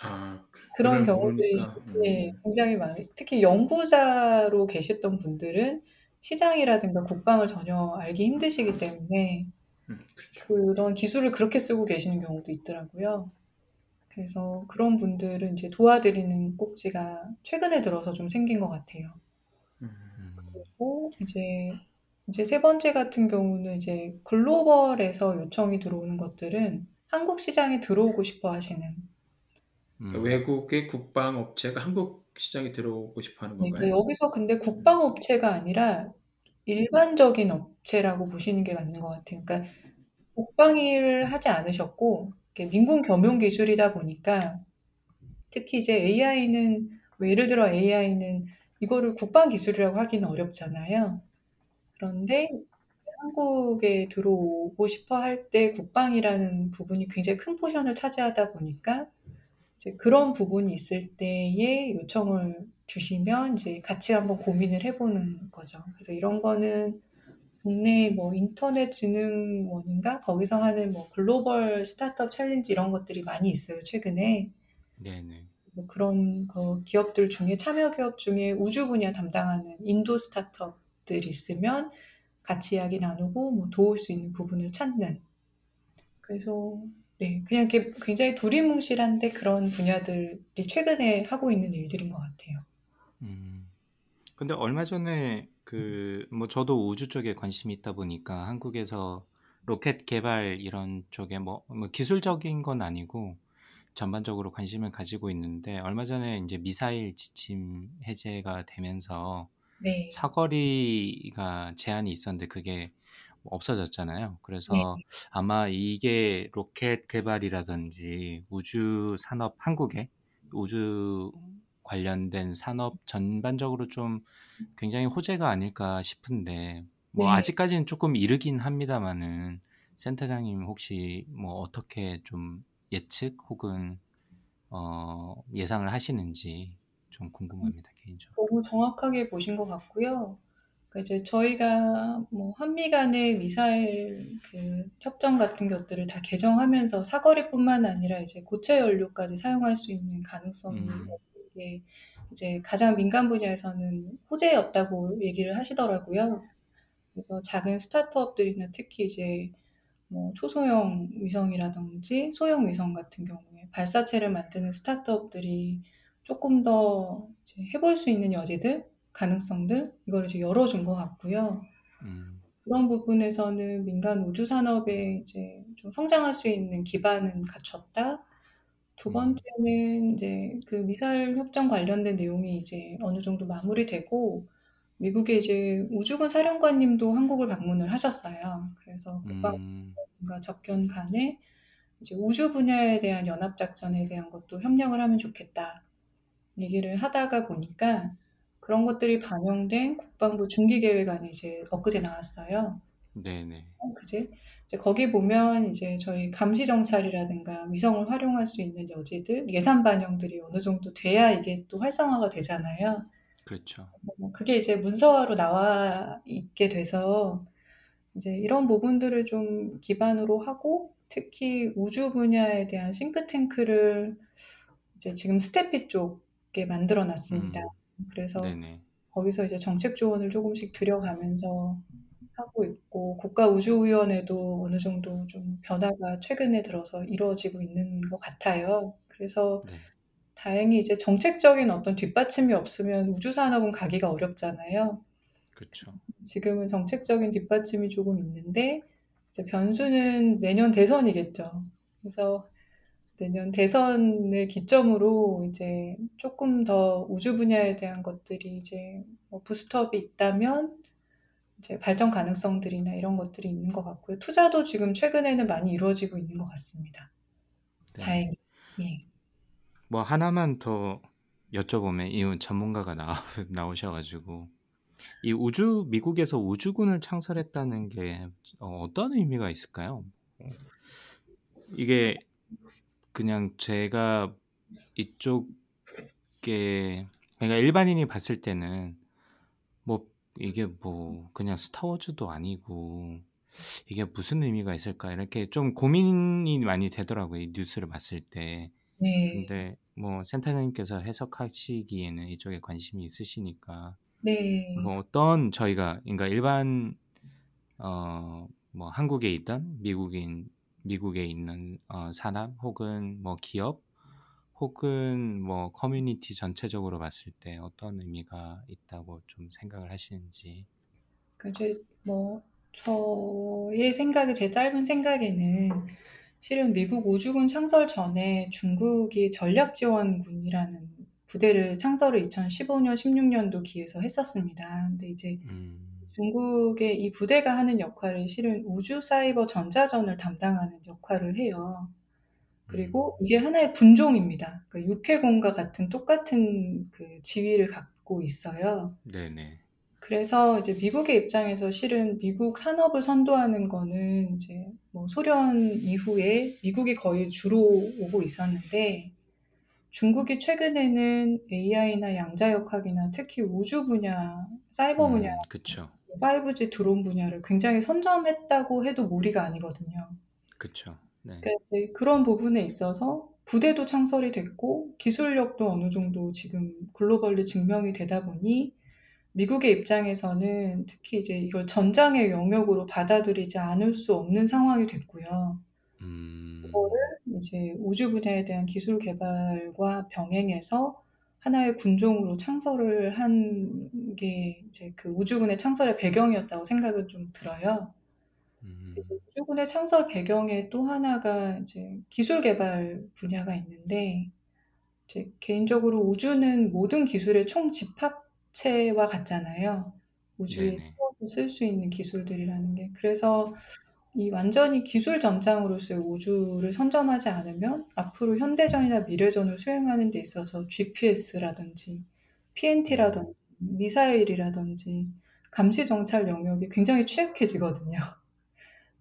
Speaker 2: 아,
Speaker 3: 그런
Speaker 2: 그걸
Speaker 3: 경우들이
Speaker 2: 모르니까.
Speaker 3: 네,
Speaker 2: 음.
Speaker 3: 굉장히 많아요. 특히 연구자로 계셨던 분들은 시장이라든가 국방을 전혀 알기 힘드시기 때문에
Speaker 2: 음, 그렇죠.
Speaker 3: 그런 기술을 그렇게 쓰고 계시는 경우도 있더라고요. 그래서 그런 분들은 이제 도와드리는 꼭지가 최근에 들어서 좀 생긴 것 같아요. 그리고 이제 이제 세 번째 같은 경우는 이제 글로벌에서 요청이 들어오는 것들은 한국 시장에 들어오고 싶어 하시는
Speaker 2: 그러니까
Speaker 1: 음,
Speaker 2: 외국의 국방 업체가 한국 시장에 들어오고 싶어 하는
Speaker 3: 네, 그
Speaker 2: 건가요?
Speaker 3: 여기서 근데 국방 업체가 아니라 일반적인 업체라고 보시는 게 맞는 것 같아요. 그러니까 국방 일을 하지 않으셨고 민군 겸용 기술이다 보니까 특히 이제 AI는 뭐 예를 들어 AI는 이거를 국방 기술이라고 하기는 어렵잖아요. 그런데 한국에 들어오고 싶어 할 때 국방이라는 부분이 굉장히 큰 포션을 차지하다 보니까 이제 그런 부분이 있을 때에 요청을 주시면 이제 같이 한번 고민을 해보는 거죠. 그래서 이런 거는 국내 뭐 인터넷 진흥원인가 거기서 하는 뭐 Global Startup Challenge 이런 것들이 많이 있어요 최근에
Speaker 1: 네네.
Speaker 3: 뭐 그런 그 기업들 중에 참여 기업 중에 우주 분야 담당하는 인도 스타트업들이 있으면 같이 이야기 나누고 뭐 도울 수 있는 부분을 찾는 그래서 네 그냥 이렇게 굉장히 두리뭉실한데 그런 분야들이 최근에 하고 있는 일들인 것 같아요.
Speaker 1: 음. 근데 얼마 전에 그 뭐 저도 우주 쪽에 관심이 있다 보니까 한국에서 로켓 개발 이런 쪽에 뭐, 뭐 기술적인 건 아니고 전반적으로 관심을 가지고 있는데 얼마 전에 이제 미사일 지침 해제가 되면서
Speaker 3: 네,
Speaker 1: 사거리가 제한이 있었는데 그게 없어졌잖아요.
Speaker 3: 네,
Speaker 1: 그래서 아마 이게 로켓 개발이라든지 우주 산업 한국의 우주 관련된 산업 전반적으로 좀 굉장히 호재가 아닐까 싶은데 뭐
Speaker 3: 네.
Speaker 1: 아직까지는 조금 이르긴 합니다만은 센터장님 혹시 뭐 어떻게 좀 예측 혹은 어, 예상을 하시는지 좀 궁금합니다 개인적으로.
Speaker 3: 너무 정확하게 보신 것 같고요. 그러니까 이제 저희가 뭐 한미 간의 미사일 그 협정 같은 것들을 다 개정하면서 사거리뿐만 아니라 이제 고체 연료까지 사용할 수 있는 가능성이
Speaker 1: 음,
Speaker 3: 이게 이제 가장 민간 분야에서는 호재였다고 얘기를 하시더라고요. 그래서 작은 스타트업들이나 특히 이제 뭐 초소형 위성이라든지 소형 위성 같은 경우에 발사체를 만드는 스타트업들이 조금 더 이제 해볼 수 있는 여지들, 가능성들 이걸 이제 열어준 것 같고요.
Speaker 1: 음,
Speaker 3: 그런 부분에서는 민간 우주 산업에 이제 좀 성장할 수 있는 기반은 갖췄다. 두
Speaker 1: 음,
Speaker 3: 번째는 이제 그 미사일 협정 관련된 내용이 이제 어느 정도 마무리되고 미국의 이제 우주군 사령관님도 한국을 방문을 하셨어요. 그래서 국방부가
Speaker 1: 음,
Speaker 3: 접견 간에 이제 우주 분야에 대한 연합 작전에 대한 것도 협력을 하면 좋겠다 얘기를 하다가 보니까 그런 것들이 반영된 국방부 중기 계획안이 이제 엊그제 나왔어요.
Speaker 1: 네네.
Speaker 3: 어, 그지? 이제 거기 보면 이제 저희 감시 정찰이라든가 위성을 활용할 수 있는 여지들, 예산 반영들이 어느 정도 돼야 이게 또 활성화가 되잖아요.
Speaker 1: 그렇죠.
Speaker 3: 뭐 그게 이제 문서화로 나와 있게 돼서 이제 이런 부분들을 좀 기반으로 하고 특히 우주 분야에 대한 싱크탱크를 이제 지금 스태피 쪽에 만들어 놨습니다.
Speaker 1: 음,
Speaker 3: 그래서
Speaker 1: 네네.
Speaker 3: 거기서 이제 정책 조언을 조금씩 들여가면서 하고 있고 국가우주위원회도 어느 정도 좀 변화가 최근에 들어서 이루어지고 있는 것 같아요. 그래서
Speaker 1: 네.
Speaker 3: 다행히 이제 정책적인 어떤 뒷받침이 없으면 우주 산업은 가기가 어렵잖아요.
Speaker 1: 그렇죠.
Speaker 3: 지금은 정책적인 뒷받침이 조금 있는데 이제 변수는 내년 대선이겠죠. 그래서 내년 대선을 기점으로 이제 조금 더 우주 분야에 대한 것들이 이제 뭐 부스트업이 있다면 이제 발전 가능성들이나 이런 것들이 있는 것 같고요. 투자도 지금 최근에는 많이 이루어지고 있는 것 같습니다.
Speaker 1: 네.
Speaker 3: 다행히. 예.
Speaker 1: 뭐 하나만 더 여쭤보면 이 전문가가 나오, 나오셔가지고 이 우주 미국에서 우주군을 창설했다는 게 어, 어떤 의미가 있을까요? 어, 이게 그냥 제가 이쪽에 그러니까 일반인이 봤을 때는 뭐 이게 뭐 그냥 스타워즈도 아니고 이게 무슨 의미가 있을까 이렇게 좀 고민이 많이 되더라고요. 이 뉴스를 봤을 때.
Speaker 3: 네.
Speaker 1: 근데 뭐 센터장님께서 해석하시기에는 이쪽에 관심이 있으시니까
Speaker 3: 네.
Speaker 1: 뭐 어떤 저희가 그러니까 일반 어 뭐 한국에 있던 미국인 미국에 있는 어 산업 혹은 뭐 기업 혹은 뭐 커뮤니티 전체적으로 봤을 때 어떤 의미가 있다고 좀 생각을 하시는지.
Speaker 3: 그 이제 뭐 저의 생각이 제 짧은 생각에는 실은 미국 우주군 창설 전에 중국이 전략지원군이라는 부대를 창설을 2015년, 16년도 기에서 했었습니다. 근데 이제
Speaker 1: 음,
Speaker 3: 중국의 이 부대가 하는 역할은 실은 우주 사이버 전자전을 담당하는 역할을 해요. 그리고
Speaker 1: 음,
Speaker 3: 이게 하나의 군종입니다. 그러니까 육해공과 같은 똑같은 그 지위를 갖고 있어요.
Speaker 1: 네네.
Speaker 3: 그래서 이제 미국의 입장에서 실은 미국 산업을 선도하는 거는 이제 뭐 소련 이후에 미국이 거의 주로 오고 있었는데 중국이 최근에는 AI나 양자역학이나 특히 우주 분야, 사이버 분야,
Speaker 1: 음, 그쵸.
Speaker 3: 5G 드론 분야를 굉장히 선점했다고 해도 무리가 아니거든요.
Speaker 1: 그쵸. 네.
Speaker 3: 그러니까 그런 부분에 있어서 부대도 창설이 됐고 기술력도 어느 정도 지금 글로벌리 증명이 되다 보니 미국의 입장에서는 특히 이제 이걸 전장의 영역으로 받아들이지 않을 수 없는 상황이 됐고요.
Speaker 1: 음,
Speaker 3: 그거를 이제 우주 분야에 대한 기술 개발과 병행해서 하나의 군종으로 창설을 한 게 이제 그 우주군의 창설의 배경이었다고 생각은 좀 들어요. 우주군의 창설 배경에 또 하나가 이제 기술 개발 분야가 있는데 이제 개인적으로 우주는 모든 기술의 총 집합체와 같잖아요. 우주에
Speaker 1: 네네.
Speaker 3: 쓸수 있는 기술들이라는 게. 그래서 이 완전히 기술 전장으로서의 우주를 선점하지 않으면 앞으로 현대전이나 미래전을 수행하는 데 있어서 GPS라든지
Speaker 1: 음,
Speaker 3: PNT라든지 미사일이라든지 감시 정찰 영역이 굉장히 취약해지거든요.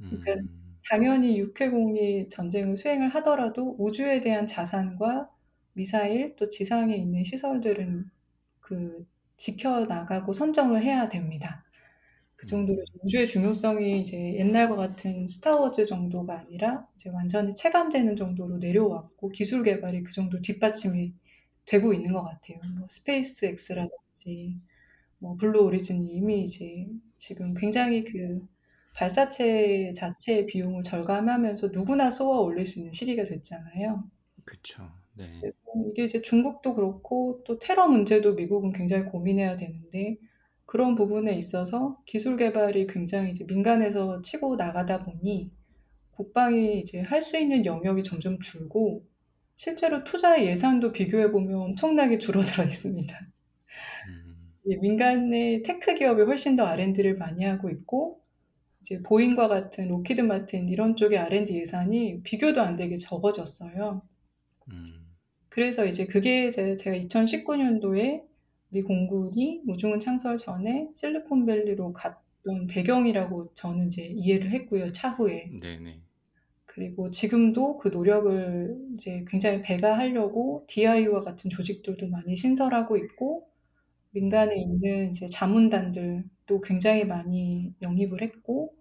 Speaker 3: 그러니까
Speaker 1: 음,
Speaker 3: 당연히 육해공이 전쟁을 수행을 하더라도 우주에 대한 자산과 미사일 또 지상에 있는 시설들은 그 지켜나가고 선점을 해야 됩니다. 그 정도로
Speaker 1: 음,
Speaker 3: 우주의 중요성이 이제 옛날과 같은 스타워즈 정도가 아니라 이제 완전히 체감되는 정도로 내려왔고 기술 개발이 그 정도 뒷받침이 되고 있는 것 같아요. 뭐 SpaceX라든지 뭐 Blue Origin이 이미 이제 지금 굉장히 그 발사체 자체의 비용을 절감하면서 누구나 쏘아 올릴 수 있는 시기가 됐잖아요.
Speaker 1: 그쵸. 네.
Speaker 3: 그래서 이게 이제 중국도 그렇고 또 테러 문제도 미국은 굉장히 고민해야 되는데 그런 부분에 있어서 기술 개발이 굉장히 이제 민간에서 치고 나가다 보니 국방이 이제 할 수 있는 영역이 점점 줄고 실제로 투자 예산도 비교해 보면 엄청나게 줄어들어 있습니다.
Speaker 1: 음,
Speaker 3: 예, 민간의 tech 기업이 훨씬 더 R&D를 많이 하고 있고 이제 보잉과 같은 록히드 마틴 이런 쪽의 R&D 예산이 비교도 안 되게 적어졌어요.
Speaker 1: 음,
Speaker 3: 그래서 이제 그게 이제 제가 2019년도에 미 공군이 우주군 창설 전에 실리콘밸리로 갔던 배경이라고 저는 이제 이해를 했고요, 차후에.
Speaker 1: 네네.
Speaker 3: 그리고 지금도 그 노력을 이제 굉장히 배가 하려고 DIU와 같은 조직들도 많이 신설하고 있고, 민간에 있는 이제 자문단들 도 굉장히 많이 영입을 했고,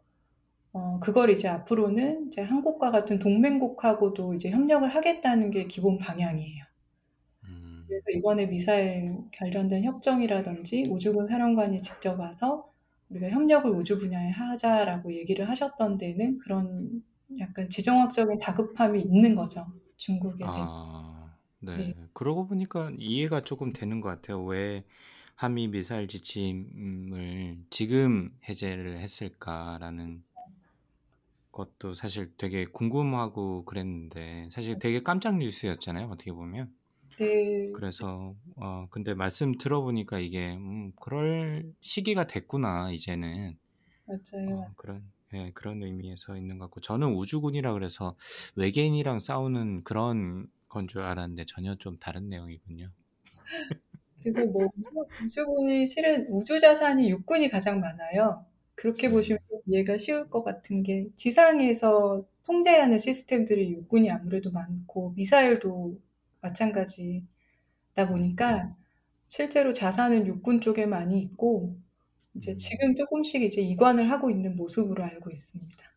Speaker 3: 어, 그걸 이제 앞으로는 이제 한국과 같은 동맹국하고도 이제 협력을 하겠다는 게 기본 방향이에요.
Speaker 1: 음,
Speaker 3: 그래서 이번에 미사일 관련된 협정이라든지 우주군 사령관이 직접 와서 우리가 협력을 우주 분야에 하자라고 얘기를 하셨던 데는 그런 약간 지정학적인 다급함이 있는 거죠. 중국에 대해.
Speaker 1: 아,
Speaker 3: 네.
Speaker 1: 네. 그러고 보니까 이해가 조금 되는 것 같아요. 왜 한미 미사일 지침을 지금 해제를 했을까라는 것도 사실 되게 궁금하고 그랬는데 사실 되게 깜짝 뉴스였잖아요. 어떻게 보면.
Speaker 3: 네.
Speaker 1: 그래서 어 근데 말씀 들어보니까 이게 음 그럴 시기가 됐구나 이제는.
Speaker 3: 맞아요.
Speaker 1: 어
Speaker 3: 맞아요.
Speaker 1: 그런 예, 그런 의미에서 있는 것 같고 저는 우주군이라 그래서 외계인이랑 싸우는 그런 건 줄 알았는데 전혀 좀 다른 내용이군요.
Speaker 3: 그래서 뭐 우주, 우주 군이 실은 우주 자산이 육군이 가장 많아요. 그렇게
Speaker 1: 음.
Speaker 3: 보시면 좀 이해가 쉬울 것 같은 게 지상에서 통제하는 시스템들이 육군이 아무래도 많고 미사일도 마찬가지다 보니까 실제로 자산은 육군 쪽에 많이 있고 이제
Speaker 1: 음.
Speaker 3: 지금 조금씩 이제 이관을 하고 있는 모습으로 알고 있습니다.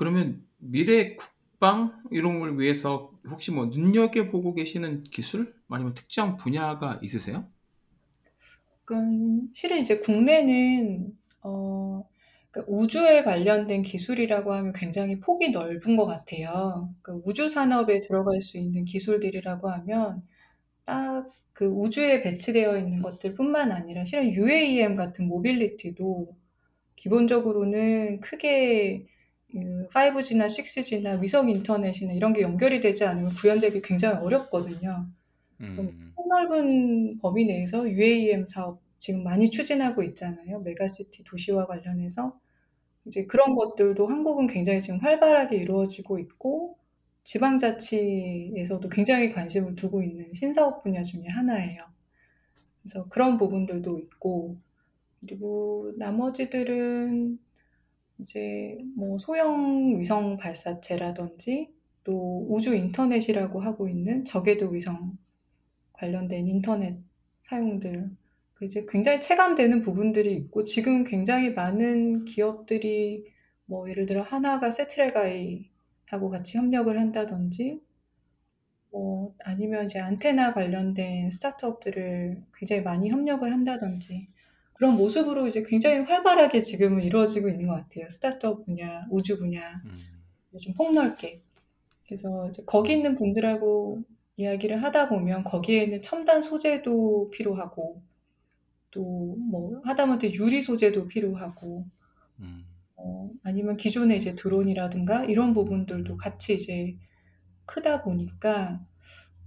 Speaker 2: 그러면 미래 국방 이런 걸 위해서 혹시 뭐 눈여겨보고 계시는 기술? 아니면 특정 분야가 있으세요?
Speaker 3: 그러니까 실은 이제 국내는 어, 그러니까 우주에 관련된 기술이라고 하면 굉장히 폭이 넓은 것 같아요. 그 우주 산업에 들어갈 수 있는 기술들이라고 하면 딱 그 우주에 배치되어 있는 것들뿐만 아니라 실은 UAM 같은 모빌리티도 기본적으로는 크게 5G나 6G나 위성 인터넷이나 이런 게 연결이 되지 않으면 구현되기 굉장히 어렵거든요.
Speaker 1: 음.
Speaker 3: 폭넓은 범위 내에서 UAM 사업 지금 많이 추진하고 있잖아요. 메가시티 도시와 관련해서 이제 그런 것들도 한국은 굉장히 지금 활발하게 이루어지고 있고 지방자치에서도 굉장히 관심을 두고 있는 신사업 분야 중에 하나예요. 그래서 그런 부분들도 있고 그리고 나머지들은 이제 뭐 소형 위성 발사체라든지 또 우주 인터넷이라고 하고 있는 저궤도 위성 관련된 인터넷 사용들 그 이제 굉장히 체감되는 부분들이 있고 지금 굉장히 많은 기업들이 뭐 예를 들어 하나가 세트레가이하고 같이 협력을 한다든지 뭐 아니면 이제 안테나 관련된 스타트업들을 굉장히 많이 협력을 한다든지 그런 모습으로 이제 굉장히 활발하게 지금은 이루어지고 있는 것 같아요. 스타트업 분야, 우주 분야
Speaker 1: 음.
Speaker 3: 좀 폭넓게. 그래서 이제 거기 있는 분들하고 이야기를 하다 보면 거기에는 첨단 소재도 필요하고 또 뭐 하다못해 유리 소재도 필요하고
Speaker 1: 음.
Speaker 3: 어, 아니면 기존의 이제 드론이라든가 이런 부분들도 같이 이제 크다 보니까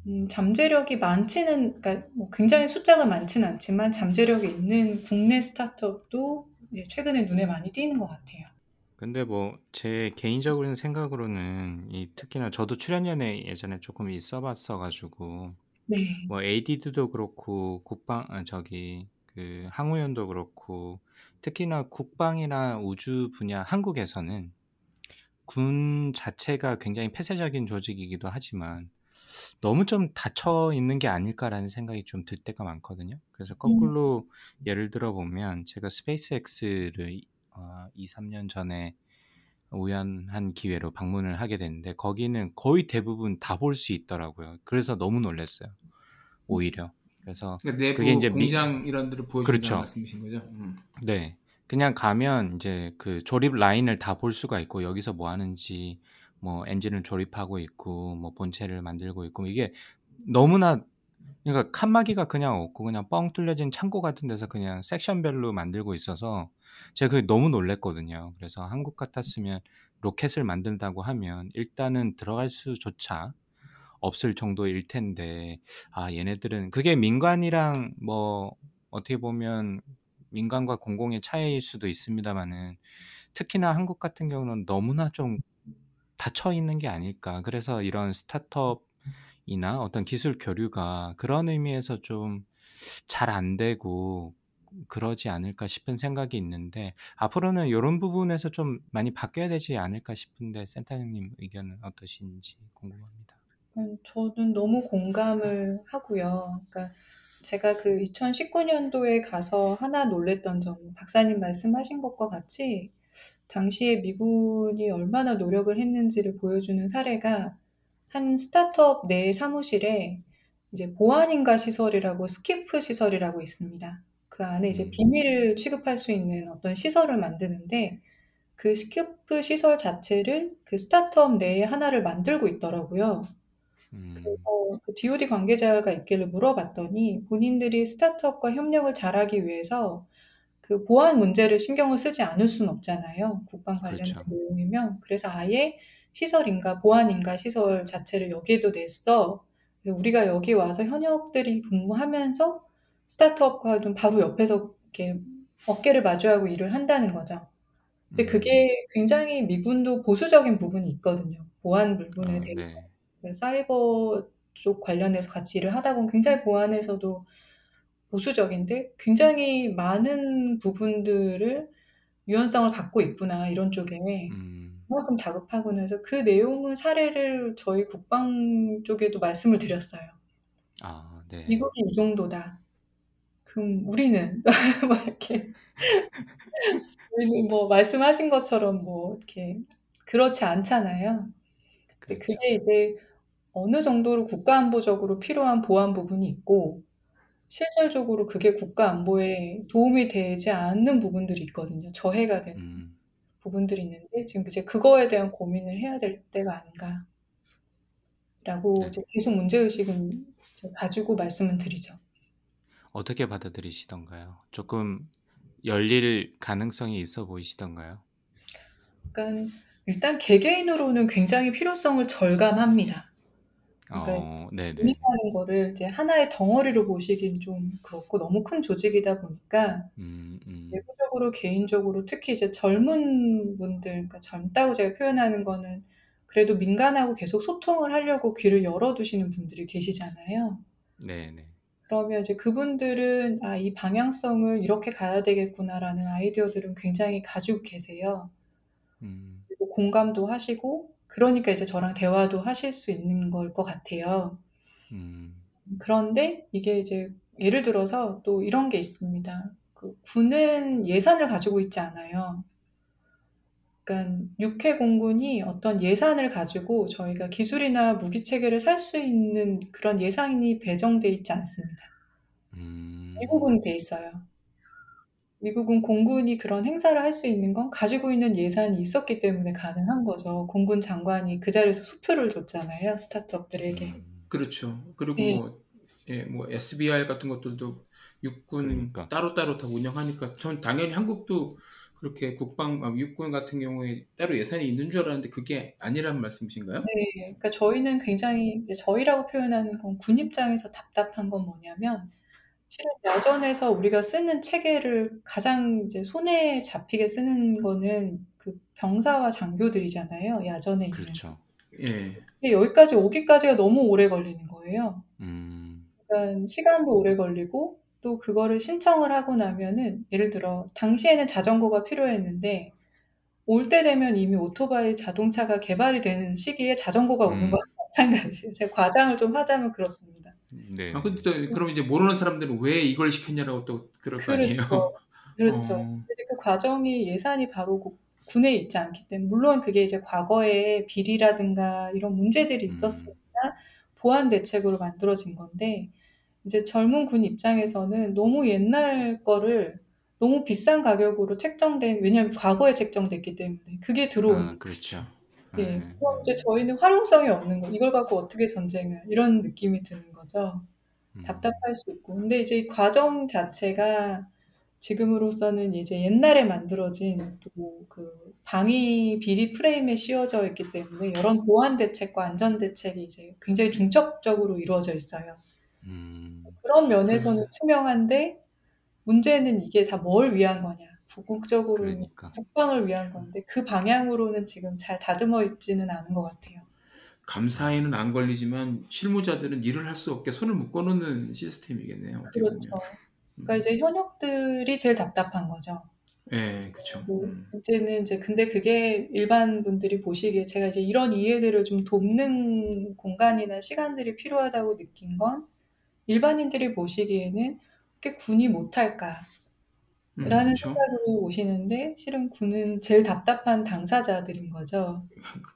Speaker 3: 음, 잠재력이 많지는 그러니까 뭐 굉장히 숫자가 많지는 않지만 잠재력이 있는 국내 스타트업도 이제 최근에 눈에 많이 띄는 것 같아요.
Speaker 1: 근데 뭐 제 개인적인 생각으로는 이 특히나 저도 출연연에 예전에 조금 있어봤어 가지고
Speaker 3: 네.
Speaker 1: 뭐 ADD도 그렇고 국방 아 저기 그 항우연도 그렇고 특히나 국방이나 우주 분야 한국에서는 군 자체가 굉장히 폐쇄적인 조직이기도 하지만 너무 좀 닫혀 있는 게 아닐까라는 생각이 좀 들 때가 많거든요. 그래서
Speaker 3: 음.
Speaker 1: 거꾸로 예를 들어 보면 제가 스페이스X를 어, 2, 3년 전에 우연한 기회로 방문을 하게 됐는데 거기는 거의 대부분 다 볼 수 있더라고요. 그래서 너무 놀랐어요. 오히려. 그래서
Speaker 2: 그러니까
Speaker 1: 그게 이제 미-
Speaker 2: 공장 이런 데를 보여준다는
Speaker 1: 그렇죠.
Speaker 2: 말씀이신 거죠? 음.
Speaker 1: 네. 그냥 가면 이제 그 조립 라인을 다 볼 수가 있고 여기서 뭐 하는지 뭐 엔진을 조립하고 있고 뭐 본체를 만들고 있고 이게 너무나 그러니까 칸막이가 그냥 없고 그냥 뻥 뚫려진 창고 같은 데서 그냥 섹션별로 만들고 있어서 제가 그게 너무 놀랬거든요. 그래서 한국 같았으면 로켓을 만든다고 하면 일단은 들어갈 수조차 없을 정도일 텐데 아 얘네들은 그게 민간이랑 뭐 어떻게 보면 민간과 공공의 차이일 수도 있습니다만은 특히나 한국 같은 경우는 너무나 좀 닫혀 있는 게 아닐까. 그래서 이런 스타트업이나 어떤 기술 교류가 그런 의미에서 좀 잘 안 되고 그러지 않을까 싶은 생각이 있는데 앞으로는 이런 부분에서 좀 많이 바뀌어야 되지 않을까 싶은데 센터장님 의견은 어떠신지 궁금합니다.
Speaker 3: 음, 저는 너무 공감을 하고요. 그러니까 제가 그 2019년도에 가서 하나 놀랬던 점, 박사님 말씀하신 것과 같이 당시에 미군이 얼마나 노력을 했는지를 보여주는 사례가 한 스타트업 내 사무실에 이제 보안인가 시설이라고 SCIF 시설이라고 있습니다. 그 안에 이제
Speaker 1: 음.
Speaker 3: 비밀을 취급할 수 있는 어떤 시설을 만드는데 그 SCIF 시설 자체를 그 스타트업 내에 하나를 만들고 있더라고요.
Speaker 1: 음.
Speaker 3: 그래서 그 DoD 관계자가 있길래 물어봤더니 본인들이 스타트업과 협력을 잘하기 위해서 그 보안 문제를 신경을 쓰지 않을 수는 없잖아요. 국방 관련된
Speaker 1: 그렇죠.
Speaker 3: 내용이면. 그래서 아예 시설인가 보안인가 시설 자체를 여기에도 냈어. 그래서 우리가 여기 와서 현역들이 근무하면서 스타트업과 좀 바로 옆에서 이렇게 어깨를 마주하고 일을 한다는 거죠. 근데
Speaker 1: 음.
Speaker 3: 그게 굉장히 미군도 보수적인 부분이 있거든요. 보안 부분에
Speaker 1: 아,
Speaker 3: 대해서.
Speaker 1: 네.
Speaker 3: 그 사이버 쪽 관련해서 같이 일을 하다 보면 굉장히 보안에서도 보수적인데 굉장히 많은 부분들을 유연성을 갖고 있구나 이런 쪽에
Speaker 1: 음.
Speaker 3: 그만큼 다급하구나 해서 그 내용은 사례를 저희 국방 쪽에도 말씀을 드렸어요.
Speaker 1: 아, 네.
Speaker 3: 미국이 이 정도다. 그럼 우리는 뭐 이렇게 우리는 뭐 말씀하신 것처럼 뭐 이렇게 그렇지 않잖아요. 근데
Speaker 1: 그렇죠.
Speaker 3: 그게 이제 어느 정도로 국가안보적으로 필요한 보안 부분이 있고 실질적으로 그게 국가 안보에 도움이 되지 않는 부분들이 있거든요. 저해가 되는
Speaker 1: 음.
Speaker 3: 부분들이 있는데 지금 이제 그거에 대한 고민을 해야 될 때가 아닌가라고
Speaker 1: 네.
Speaker 3: 이제 계속 문제 의식은 이제 가지고 말씀은 드리죠.
Speaker 1: 어떻게 받아들이시던가요? 조금 열릴 가능성이 있어 보이시던가요?
Speaker 3: 그러니까 일단 개개인으로는 굉장히 필요성을 절감합니다. 그러니까
Speaker 1: 어, 네네.
Speaker 3: 거를 이제 하나의 덩어리로 보시긴 좀 그렇고 너무 큰 조직이다 보니까
Speaker 1: 음, 음.
Speaker 3: 내부적으로 개인적으로 특히 이제 젊은 분들, 그러니까 젊다고 제가 표현하는 거는 그래도 민간하고 계속 소통을 하려고 귀를 열어두시는 분들이 계시잖아요.
Speaker 1: 네네.
Speaker 3: 그러면 이제 그분들은 아, 이 방향성을 이렇게 가야 되겠구나라는 아이디어들은 굉장히 가지고 계세요.
Speaker 1: 음,
Speaker 3: 그리고 공감도 하시고, 그러니까 이제 저랑 대화도 하실 수 있는 걸 것 같아요.
Speaker 1: 음,
Speaker 3: 그런데 이게 이제 예를 들어서 또 이런 게 있습니다. 그 군은 예산을 가지고 있지 않아요. 그러니까 육해 공군이 어떤 예산을 가지고 저희가 기술이나 무기 체계를 살 수 있는 그런 예산이 배정돼 있지 않습니다.
Speaker 1: 음.
Speaker 3: 미국은 돼 있어요. 미국은 공군이 그런 행사를 할 수 있는 건 가지고 있는 예산이 있었기 때문에 가능한 거죠. 공군 장관이 그 자리에서 수표를 줬잖아요. 스타트업들에게.
Speaker 1: 음.
Speaker 2: 그렇죠. 그리고
Speaker 3: 예.
Speaker 2: 뭐, 예, 뭐 SBR 같은 것들도 육군
Speaker 1: 그러니까.
Speaker 2: 따로따로 다 운영하니까 전 당연히 한국도 그렇게 국방 아, 육군 같은 경우에 따로 예산이 있는 줄 알았는데 그게 아니란 말씀이신가요?
Speaker 3: 네, 그러니까 저희는 굉장히 저희라고 표현하는 건 군 입장에서 답답한 건 뭐냐면 실은 야전에서 우리가 쓰는 체계를 가장 이제 손에 잡히게 쓰는 거는 그 병사와 장교들이잖아요. 야전에 있는.
Speaker 1: 그렇죠.
Speaker 2: 예.
Speaker 3: 근데 여기까지 오기까지가 너무 오래 걸리는 거예요.
Speaker 1: 음,
Speaker 3: 그러니까 시간도 오래 걸리고 또 그거를 신청을 하고 나면은 예를 들어 당시에는 자전거가 필요했는데 올 때 되면 이미 오토바이 자동차가 개발이 되는 시기에 자전거가 오는
Speaker 1: 음.
Speaker 3: 거랑 마찬가지예요. 제가 과장을 좀 하자면 그렇습니다.
Speaker 1: 네.
Speaker 2: 아 근데 또 그럼 이제 모르는 사람들은 왜 이걸 시켰냐라고 또 그럴 거 아니에요.
Speaker 3: 그렇죠. 그렇죠.
Speaker 2: 어,
Speaker 3: 근데 그 과정이 예산이 바로 그 군에 있지 않기 때문에 물론 그게 이제 과거에 비리라든가 이런 문제들이
Speaker 1: 음.
Speaker 3: 있었으니까 보완 대책으로 만들어진 건데 이제 젊은 군 입장에서는 너무 옛날 거를 너무 비싼 가격으로 책정된 왜냐하면 과거에 책정됐기 때문에 그게 들어오는
Speaker 1: 아, 그렇죠.
Speaker 3: 예.
Speaker 1: 네.
Speaker 3: 그럼 이제 저희는 활용성이 없는 거 이걸 갖고 어떻게 전쟁을 이런 느낌이 드는 거죠.
Speaker 1: 음.
Speaker 3: 답답할 수 있고. 근데 이제 이 과정 자체가 지금으로서는 이제 옛날에 만들어진 또 그 방위 비리 프레임에 씌워져 있기 때문에 이런 보안 대책과 안전 대책이 이제 굉장히 중첩적으로 이루어져 있어요.
Speaker 1: 음,
Speaker 3: 그런 면에서는 투명한데 문제는 이게 다 뭘 위한 거냐. 궁극적으로
Speaker 1: 그러니까.
Speaker 3: 국방을 위한 건데 그 방향으로는 지금 잘 다듬어 있지는 않은 것 같아요.
Speaker 2: 감사에는 안 걸리지만 실무자들은 일을 할 수 없게 손을 묶어놓는 시스템이겠네요.
Speaker 3: 그렇죠. 그러니까 이제 현역들이 제일 답답한 거죠.
Speaker 2: 예, 그렇죠.
Speaker 3: 그
Speaker 2: 음.
Speaker 3: 문제는 이제 근데 그게 일반 분들이 보시기에 제가 이제 이런 이해들을 좀 돕는 공간이나 시간들이 필요하다고 느낀 건 일반인들이 보시기에는 그게 군이 못할까 라는
Speaker 2: 음, 그렇죠.
Speaker 3: 생각으로 오시는데 실은 군은 제일 답답한 당사자들인 거죠.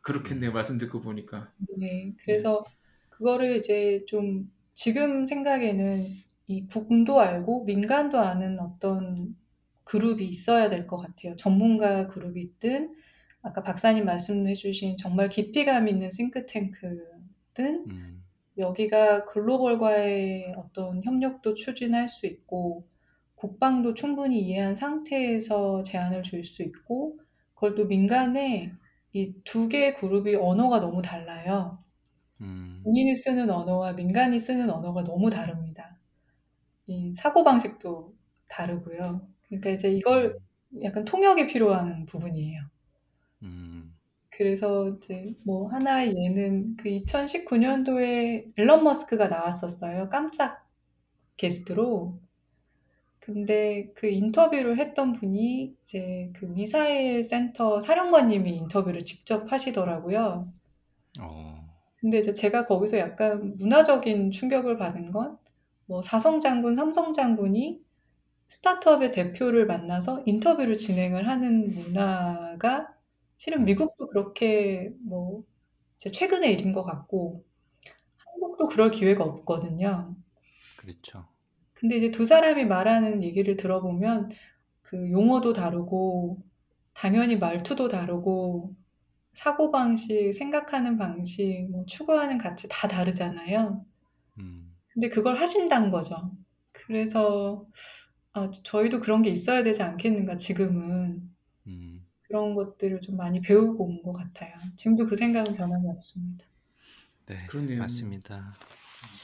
Speaker 2: 그렇겠네요. 말씀 듣고 보니까.
Speaker 3: 네, 그래서 그거를 이제 좀 지금 생각에는 이 국군도 알고 민간도 아는 어떤 그룹이 있어야 될 것 같아요. 전문가 그룹이 있든 아까 박사님 말씀해 주신 정말 깊이감 있는 싱크탱크든
Speaker 1: 음,
Speaker 3: 여기가 글로벌과의 어떤 협력도 추진할 수 있고 국방도 충분히 이해한 상태에서 제안을 줄 수 있고 그걸 또 민간에 이 두 개의 그룹이 언어가 너무 달라요.
Speaker 1: 음, 음.
Speaker 3: 본인이 쓰는 언어와 민간이 쓰는 언어가 너무 다릅니다. 이 사고방식도 다르고요. 그러니까 이제 이걸 약간 통역이 필요한 부분이에요.
Speaker 1: 음.
Speaker 3: 그래서 이제 뭐 하나의 예는 그 2019년도에 앨런 머스크가 나왔었어요. 깜짝 게스트로. 근데 그 인터뷰를 했던 분이 이제 그 미사일 센터 사령관님이 인터뷰를 직접 하시더라고요.
Speaker 1: 어.
Speaker 3: 근데 이제 제가 거기서 약간 문화적인 충격을 받은 건 뭐 사성 장군, 삼성 장군이 스타트업의 대표를 만나서 인터뷰를 진행을 하는 문화가 실은
Speaker 1: 음.
Speaker 3: 미국도 그렇게 뭐 이제 최근의 일인 것 같고 한국도 그럴 기회가 없거든요.
Speaker 1: 그렇죠.
Speaker 3: 근데 이제 두 사람이 말하는 얘기를 들어보면 그 용어도 다르고 당연히 말투도 다르고 사고방식, 생각하는 방식, 뭐 추구하는 가치 다 다르잖아요.
Speaker 1: 음.
Speaker 3: 근데 그걸 하신다는 거죠. 그래서 아, 저희도 그런 게 있어야 되지 않겠는가, 지금은.
Speaker 1: 음.
Speaker 3: 그런 것들을 좀 많이 배우고 온 것 같아요. 지금도 그 생각은 변함이 없습니다.
Speaker 1: 네.
Speaker 2: 그러네요.
Speaker 1: 맞습니다.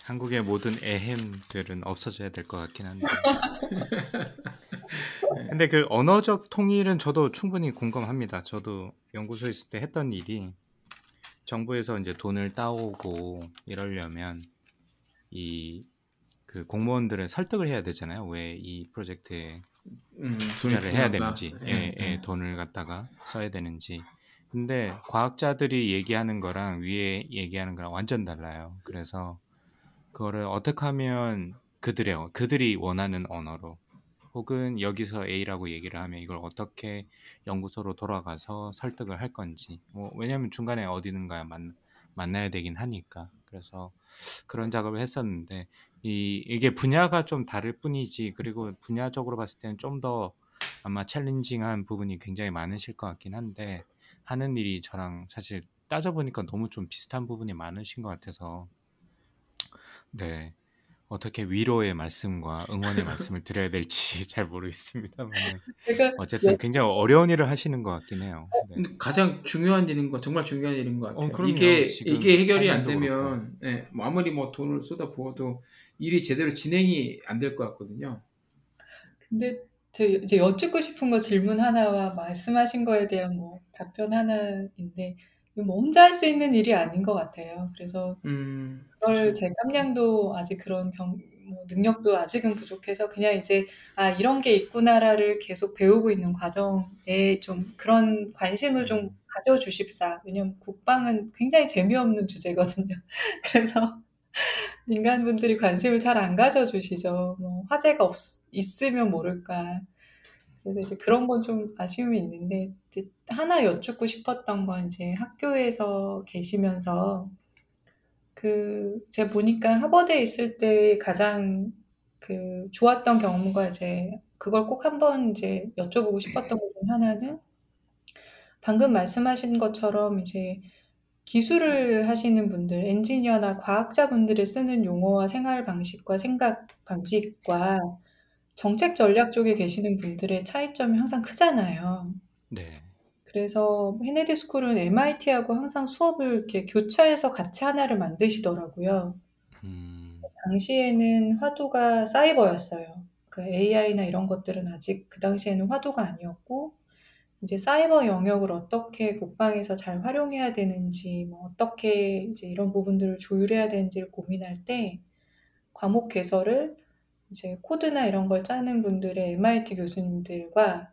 Speaker 1: 한국의 모든 애햄들은 없어져야 될 것 같긴 한데. 근데 그 언어적 통일은 저도 충분히 공감합니다. 저도 연구소에 있을 때 했던 일이 정부에서 이제 돈을 따오고 이러려면 이 그 공무원들은 설득을 해야 되잖아요. 왜 이 프로젝트에
Speaker 2: 음,
Speaker 1: 투자를 해야. 되는지,
Speaker 2: 예,
Speaker 1: 예, 예,
Speaker 2: 예.
Speaker 1: 돈을 갖다가 써야 되는지. 근데 과학자들이 얘기하는 거랑 위에 얘기하는 거랑 완전 달라요. 그래서 그거를 어떻게 하면 그들의 어- 그들이 원하는 언어로 혹은 여기서 A라고 얘기를 하면 이걸 어떻게 연구소로 돌아가서 설득을 할 건지. 뭐 왜냐면 중간에 어디든가 만, 만나야 되긴 하니까. 그래서 그런 작업을 했었는데 이 이게 분야가 좀 다를 뿐이지 그리고 분야적으로 봤을 때는 좀 더 아마 챌린징한 부분이 굉장히 많으실 것 같긴 한데 하는 일이 저랑 사실 따져보니까 너무 좀 비슷한 부분이 많으신 것 같아서 네 어떻게 위로의 말씀과 응원의 말씀을 드려야 될지 잘 모르겠습니다만 어쨌든 굉장히 어려운 일을 하시는 것 같긴 해요. 네.
Speaker 2: 근데 가장 중요한 일인 거 정말 중요한 일인 것 같아요.
Speaker 1: 어, 그럼요.
Speaker 2: 이게 이게 해결이 안 되면 예, 뭐 아무리 뭐 돈을 쏟아 부어도 일이 제대로 진행이 안 될 것 같거든요.
Speaker 3: 근데 저 이제 여쭙고 싶은 거 질문 하나와 말씀하신 거에 대한 뭐 답변 하나인데 이거 뭐 혼자 할 수 있는 일이 아닌 것 같아요. 그래서
Speaker 2: 음,
Speaker 3: 그걸. 제 깜냥도 아직 그런 경, 뭐 능력도 아직은 부족해서 그냥 이제 아 이런 게 있구나라를 계속 배우고 있는 과정에 좀 그런 관심을 좀 가져 주십사. 왜냐면 국방은 굉장히 재미없는 주제거든요. 그래서 민간 분들이 관심을 잘 안 가져 주시죠. 뭐 화제가 없, 있으면 모를까. 그래서 이제 그런 건 좀 아쉬움이 있는데 이제 하나 여쭙고 싶었던 건 이제 학교에서 계시면서 그 제가 보니까 하버드에 있을 때 가장 그 좋았던 경험과 이제 그걸 꼭 한번 이제 여쭤보고 싶었던 것 중 하나는 방금 말씀하신 것처럼 이제 기술을 하시는 분들, 엔지니어나 과학자분들이 쓰는 용어와 생활 방식과 생각 방식과 정책 전략 쪽에 계시는 분들의 차이점이 항상 크잖아요.
Speaker 1: 네.
Speaker 3: 그래서 헤네디 스쿨은 MIT하고 항상 수업을 이렇게 교차해서 같이 하나를 만드시더라고요.
Speaker 1: 음,
Speaker 3: 당시에는 화두가 사이버였어요. 그 AI나 이런 것들은 아직 그 당시에는 화두가 아니었고, 이제 사이버 영역을 어떻게 국방에서 잘 활용해야 되는지, 뭐 어떻게 이제 이런 부분들을 조율해야 되는지를 고민할 때, 과목 개설을 이제 코드나 이런 걸 짜는 분들의 MIT 교수님들과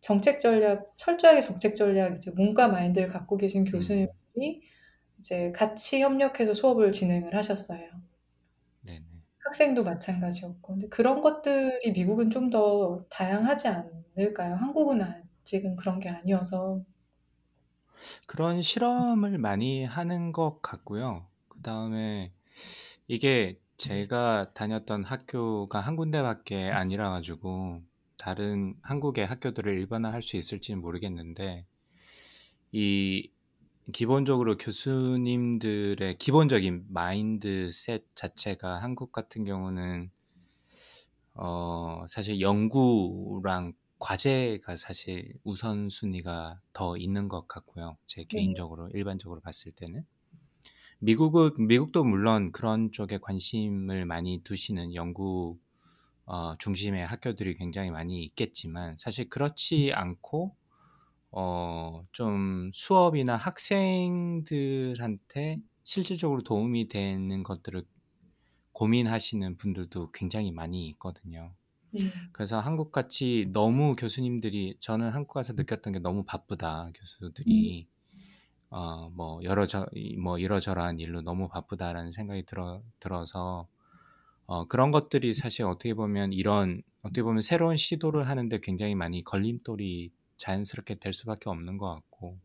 Speaker 3: 정책 전략, 철저하게 정책 전략, 이제 문과 마인드를 갖고 계신 교수님들이 이제 같이 협력해서 수업을 진행을 하셨어요.
Speaker 1: 네네.
Speaker 3: 학생도 마찬가지였고. 근데 그런 것들이 미국은 좀 더 다양하지 않을까요? 한국은 아직은 그런 게 아니어서.
Speaker 1: 그런 실험을 많이 하는 것 같고요. 그 다음에 이게 제가 다녔던 학교가 한 군데밖에 아니라 가지고 다른 한국의 학교들을 일반화할 수 있을지는 모르겠는데 이 기본적으로 교수님들의 기본적인 마인드셋 자체가 한국 같은 경우는 어 사실 연구랑 과제가 사실 우선순위가 더 있는 것 같고요. 제
Speaker 3: 네.
Speaker 1: 개인적으로 일반적으로 봤을 때는 미국은 미국도 물론 그런 쪽에 관심을 많이 두시는 연구 어, 중심의 학교들이 굉장히 많이 있겠지만 사실 그렇지 않고 어, 좀 수업이나 학생들한테 실질적으로 도움이 되는 것들을 고민하시는 분들도 굉장히 많이 있거든요.
Speaker 3: 네.
Speaker 1: 그래서 한국 같이 너무 교수님들이 저는 한국 가서 느꼈던 게 너무 바쁘다 교수들이 어, 뭐 여러 저, 뭐 이러저러한 일로 너무 바쁘다라는 생각이 들어 들어서 어, 그런 것들이 사실 어떻게 보면 이런 어떻게 보면 새로운 시도를 하는데 굉장히 많이 걸림돌이 자연스럽게 될 수밖에 없는 것 같고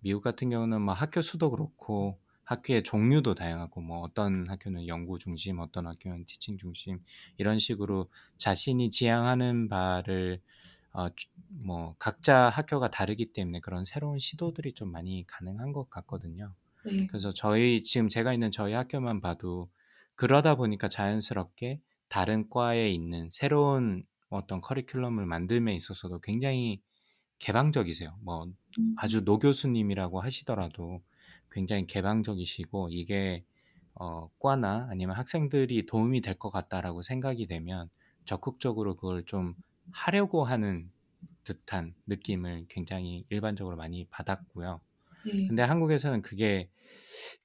Speaker 1: 미국 같은 경우는 뭐 학교 수도 그렇고 학교의 종류도 다양하고 뭐 어떤 학교는 연구 중심, 어떤 학교는 티칭 중심 이런 식으로 자신이 지향하는 바를 어, 뭐 각자 학교가 다르기 때문에 그런 새로운 시도들이 좀 많이 가능한 것 같거든요.
Speaker 3: 네.
Speaker 1: 그래서 저희 지금 제가 있는 저희 학교만 봐도 그러다 보니까 자연스럽게 다른 과에 있는 새로운 어떤 커리큘럼을 만듦에 있어서도 굉장히 개방적이세요. 뭐
Speaker 3: 음.
Speaker 1: 아주 노 교수님이라고 하시더라도 굉장히 개방적이시고 이게 어, 과나 아니면 학생들이 도움이 될 것 같다라고 생각이 되면 적극적으로 그걸 좀 하려고 하는 듯한 느낌을 굉장히 일반적으로 많이 받았고요.
Speaker 3: 네.
Speaker 1: 근데 한국에서는 그게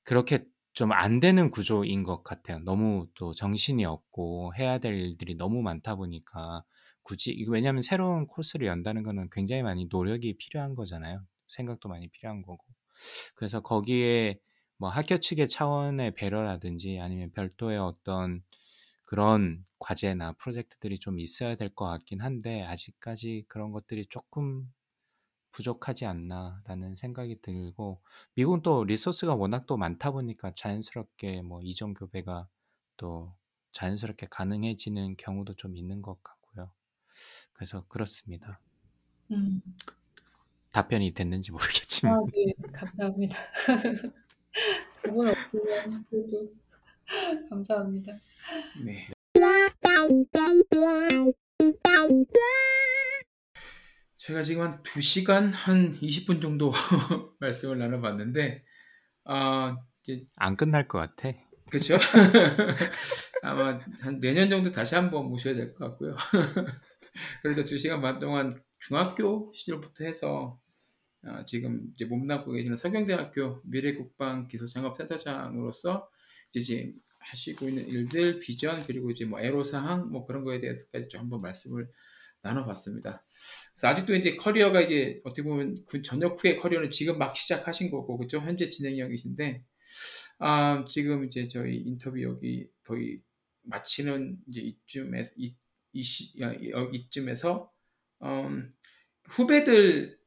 Speaker 1: 그렇게 좀 안 되는 구조인 것 같아요. 너무 또 정신이 없고 해야 될 일들이 너무 많다 보니까 굳이 이거 왜냐하면 새로운 코스를 연다는 거는 굉장히 많이 노력이 필요한 거잖아요. 생각도 많이 필요한 거고. 그래서 거기에 뭐 학교 측의 차원의 배려라든지 아니면 별도의 어떤 그런 과제나 프로젝트들이 좀 있어야 될 것 같긴 한데 아직까지 그런 것들이 조금 부족하지 않나라는 생각이 들고 미국은 또 리소스가 워낙 또 많다 보니까 자연스럽게 뭐 이전 교배가 또 자연스럽게 가능해지는 경우도 좀 있는 것 같고요. 그래서 그렇습니다.
Speaker 3: 음.
Speaker 1: 답변이 됐는지
Speaker 3: 아,
Speaker 1: 모르겠지만
Speaker 3: 네. 감사합니다. 두분 없지만 그래도 감사합니다.
Speaker 2: 네. 제가 지금 한 2시간 한 20분 정도 말씀을 나눠봤는데 아 이제
Speaker 1: 안 끝날 것 같아.
Speaker 2: 그렇죠? 아마 한 내년 정도 다시 한번 모셔야 될 것 같고요. 그래도 2시간 반 동안 중학교 시절부터 해서 어, 지금 이제 몸담고 계시는 서경대학교 미래국방 기술창업센터장으로서 이제 지금 하시고 있는 일들, 비전 그리고 이제 뭐 애로사항 뭐 그런 거에 대해서까지 좀 한번 말씀을 나눠봤습니다. 그래서 아직도 이제 커리어가 이제 어떻게 보면 군 전역 후의 커리어는 지금 막 시작하신 거고 그죠? 현재 진행형이신데 아, 지금 이제 저희 인터뷰 여기 거의 마치는 이제 이쯤에 이, 이 시, 이쯤에서 음, 후배들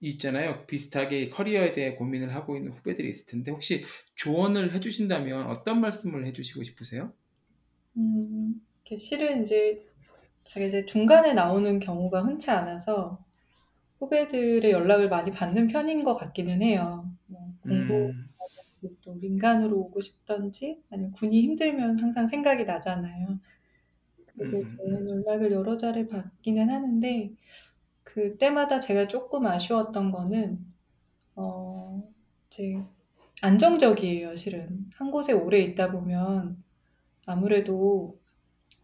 Speaker 2: 있잖아요. 비슷하게 커리어에 대해 고민을 하고 있는 후배들이 있을 텐데 혹시 조언을 해주신다면 어떤 말씀을 해주시고 싶으세요?
Speaker 3: 음, 실은 이제 제가 이제 중간에 나오는 경우가 흔치 않아서 후배들의 연락을 많이 받는 편인 것 같기는 해요. 뭐 공부
Speaker 2: 음,
Speaker 3: 또 민간으로 오고 싶던지 아니면 군이 힘들면 항상 생각이 나잖아요. 그래서
Speaker 2: 음,
Speaker 3: 제 연락을 여러 자리 받기는 하는데 그때마다 제가 조금 아쉬웠던 거는 어 이제 안정적이에요, 실은. 한 곳에 오래 있다 보면 아무래도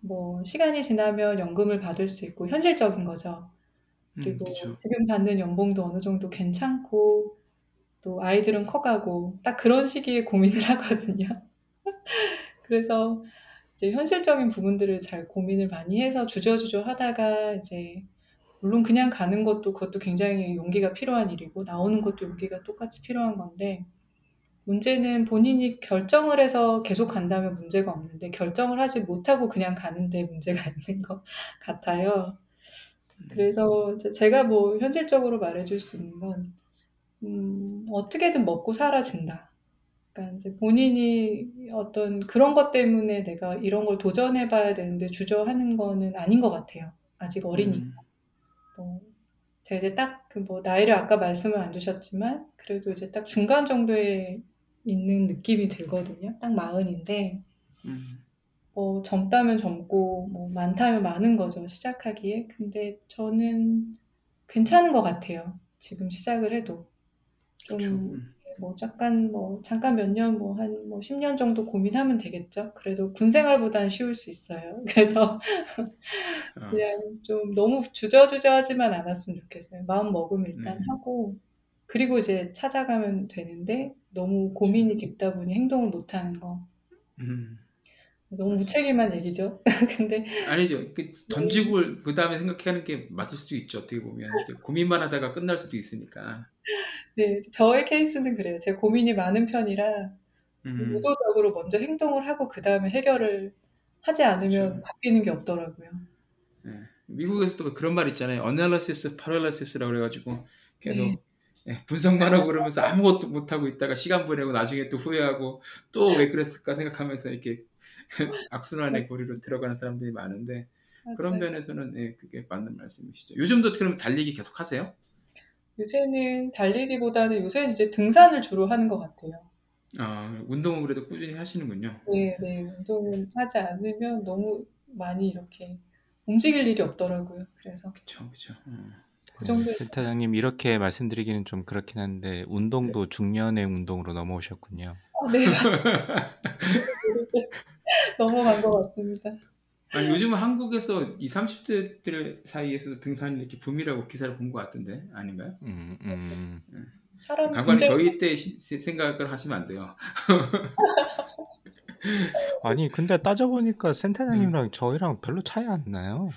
Speaker 3: 뭐 시간이 지나면 연금을 받을 수 있고 현실적인 거죠.
Speaker 2: 음,
Speaker 3: 그리고
Speaker 2: 그쵸.
Speaker 3: 지금 받는 연봉도 어느 정도 괜찮고 또 아이들은 커가고 딱 그런 시기에 고민을 하거든요. 그래서 이제 현실적인 부분들을 잘 고민을 많이 해서 주저주저 하다가 이제 물론 그냥 가는 것도 그것도 굉장히 용기가 필요한 일이고 나오는 것도 용기가 똑같이 필요한 건데 문제는 본인이 결정을 해서 계속 간다면 문제가 없는데 결정을 하지 못하고 그냥 가는데 문제가 있는 것 같아요. 그래서 이제 제가 뭐 현실적으로 말해줄 수 있는 건 음, 어떻게든 먹고 살아진다. 그러니까 이제 본인이 어떤 그런 것 때문에 내가 이런 걸 도전해봐야 되는데 주저하는 거는 아닌 것 같아요. 아직 어리니까.
Speaker 2: 음,
Speaker 3: 뭐 제가 이제 딱 그 뭐 나이를 아까 말씀을 안 주셨지만 그래도 이제 딱 중간 정도에 있는 느낌이 들거든요. 딱 마흔인데
Speaker 2: 음,
Speaker 3: 뭐 젊다면 젊고 뭐 많다면 많은 거죠. 시작하기에. 근데 저는 괜찮은 것 같아요. 지금 시작을 해도
Speaker 2: 그쵸.
Speaker 3: 좀
Speaker 2: 음,
Speaker 3: 뭐 잠깐 뭐 잠깐 몇 년 뭐한뭐 10년 정도 고민하면 되겠죠. 그래도 군 생활보단 쉬울 수 있어요. 그래서
Speaker 2: 어,
Speaker 3: 그냥 좀 너무 주저주저하지만 않았으면 좋겠어요. 마음 먹으면 일단
Speaker 2: 네.
Speaker 3: 하고 그리고 이제 찾아가면 되는데 너무 고민이 깊다 보니 행동을 못 하는 거.
Speaker 2: 음.
Speaker 3: 너무 무책임한 얘기죠. 근데
Speaker 2: 아니죠. 그 던지고 그 다음에 생각하는 게 맞을 수도 있죠. 어떻게 보면 고민만 하다가 끝날 수도 있으니까.
Speaker 3: 네, 저의 케이스는 그래요. 제가 고민이 많은 편이라
Speaker 2: 음,
Speaker 3: 의도적으로 먼저 행동을 하고 그 다음에 해결을 하지 않으면
Speaker 2: 그렇죠.
Speaker 3: 바뀌는 게 없더라고요.
Speaker 2: 예. 미국에서도 그런 말 있잖아요. analysis paralysis,라고 그래가지고 계속
Speaker 3: 네.
Speaker 2: 예, 분석만 하고 그러면서 아무것도 못 하고 있다가 시간 보내고 나중에 또 후회하고 또 왜 그랬을까 생각하면서 이렇게 악순환의 고리로 들어가는 사람들이 많은데 그런
Speaker 3: 맞아요.
Speaker 2: 면에서는 예, 그게 맞는 말씀이시죠. 요즘도 그러면 달리기 계속 하세요?
Speaker 3: 요새는 달리기보다는 요새는 이제 등산을 주로 하는 것 같아요.
Speaker 2: 아, 운동은 그래도 꾸준히 하시는군요.
Speaker 3: 네, 네. 운동을 하지 않으면 너무 많이 이렇게 움직일 일이 없더라고요. 그래서
Speaker 2: 그쵸, 그쵸. 어.
Speaker 3: 그 정도
Speaker 1: 센터장님 이렇게 말씀드리기는 좀 그렇긴 한데 운동도 중년의 운동으로 넘어오셨군요.
Speaker 3: 아, 네. 넘어간 것 같습니다.
Speaker 2: 아니, 요즘은 한국에서 이 30대들 사이에서도 등산이 이렇게 붐이라고 기사를 본 것 같은데 아닌가요?
Speaker 1: 음, 음.
Speaker 3: 사람
Speaker 2: 강관님
Speaker 3: 굉장히
Speaker 2: 저희 때 시- 생각을 하시면 안 돼요.
Speaker 1: 아니 근데 따져보니까 센터장님이랑 저희랑 별로 차이 안 나요.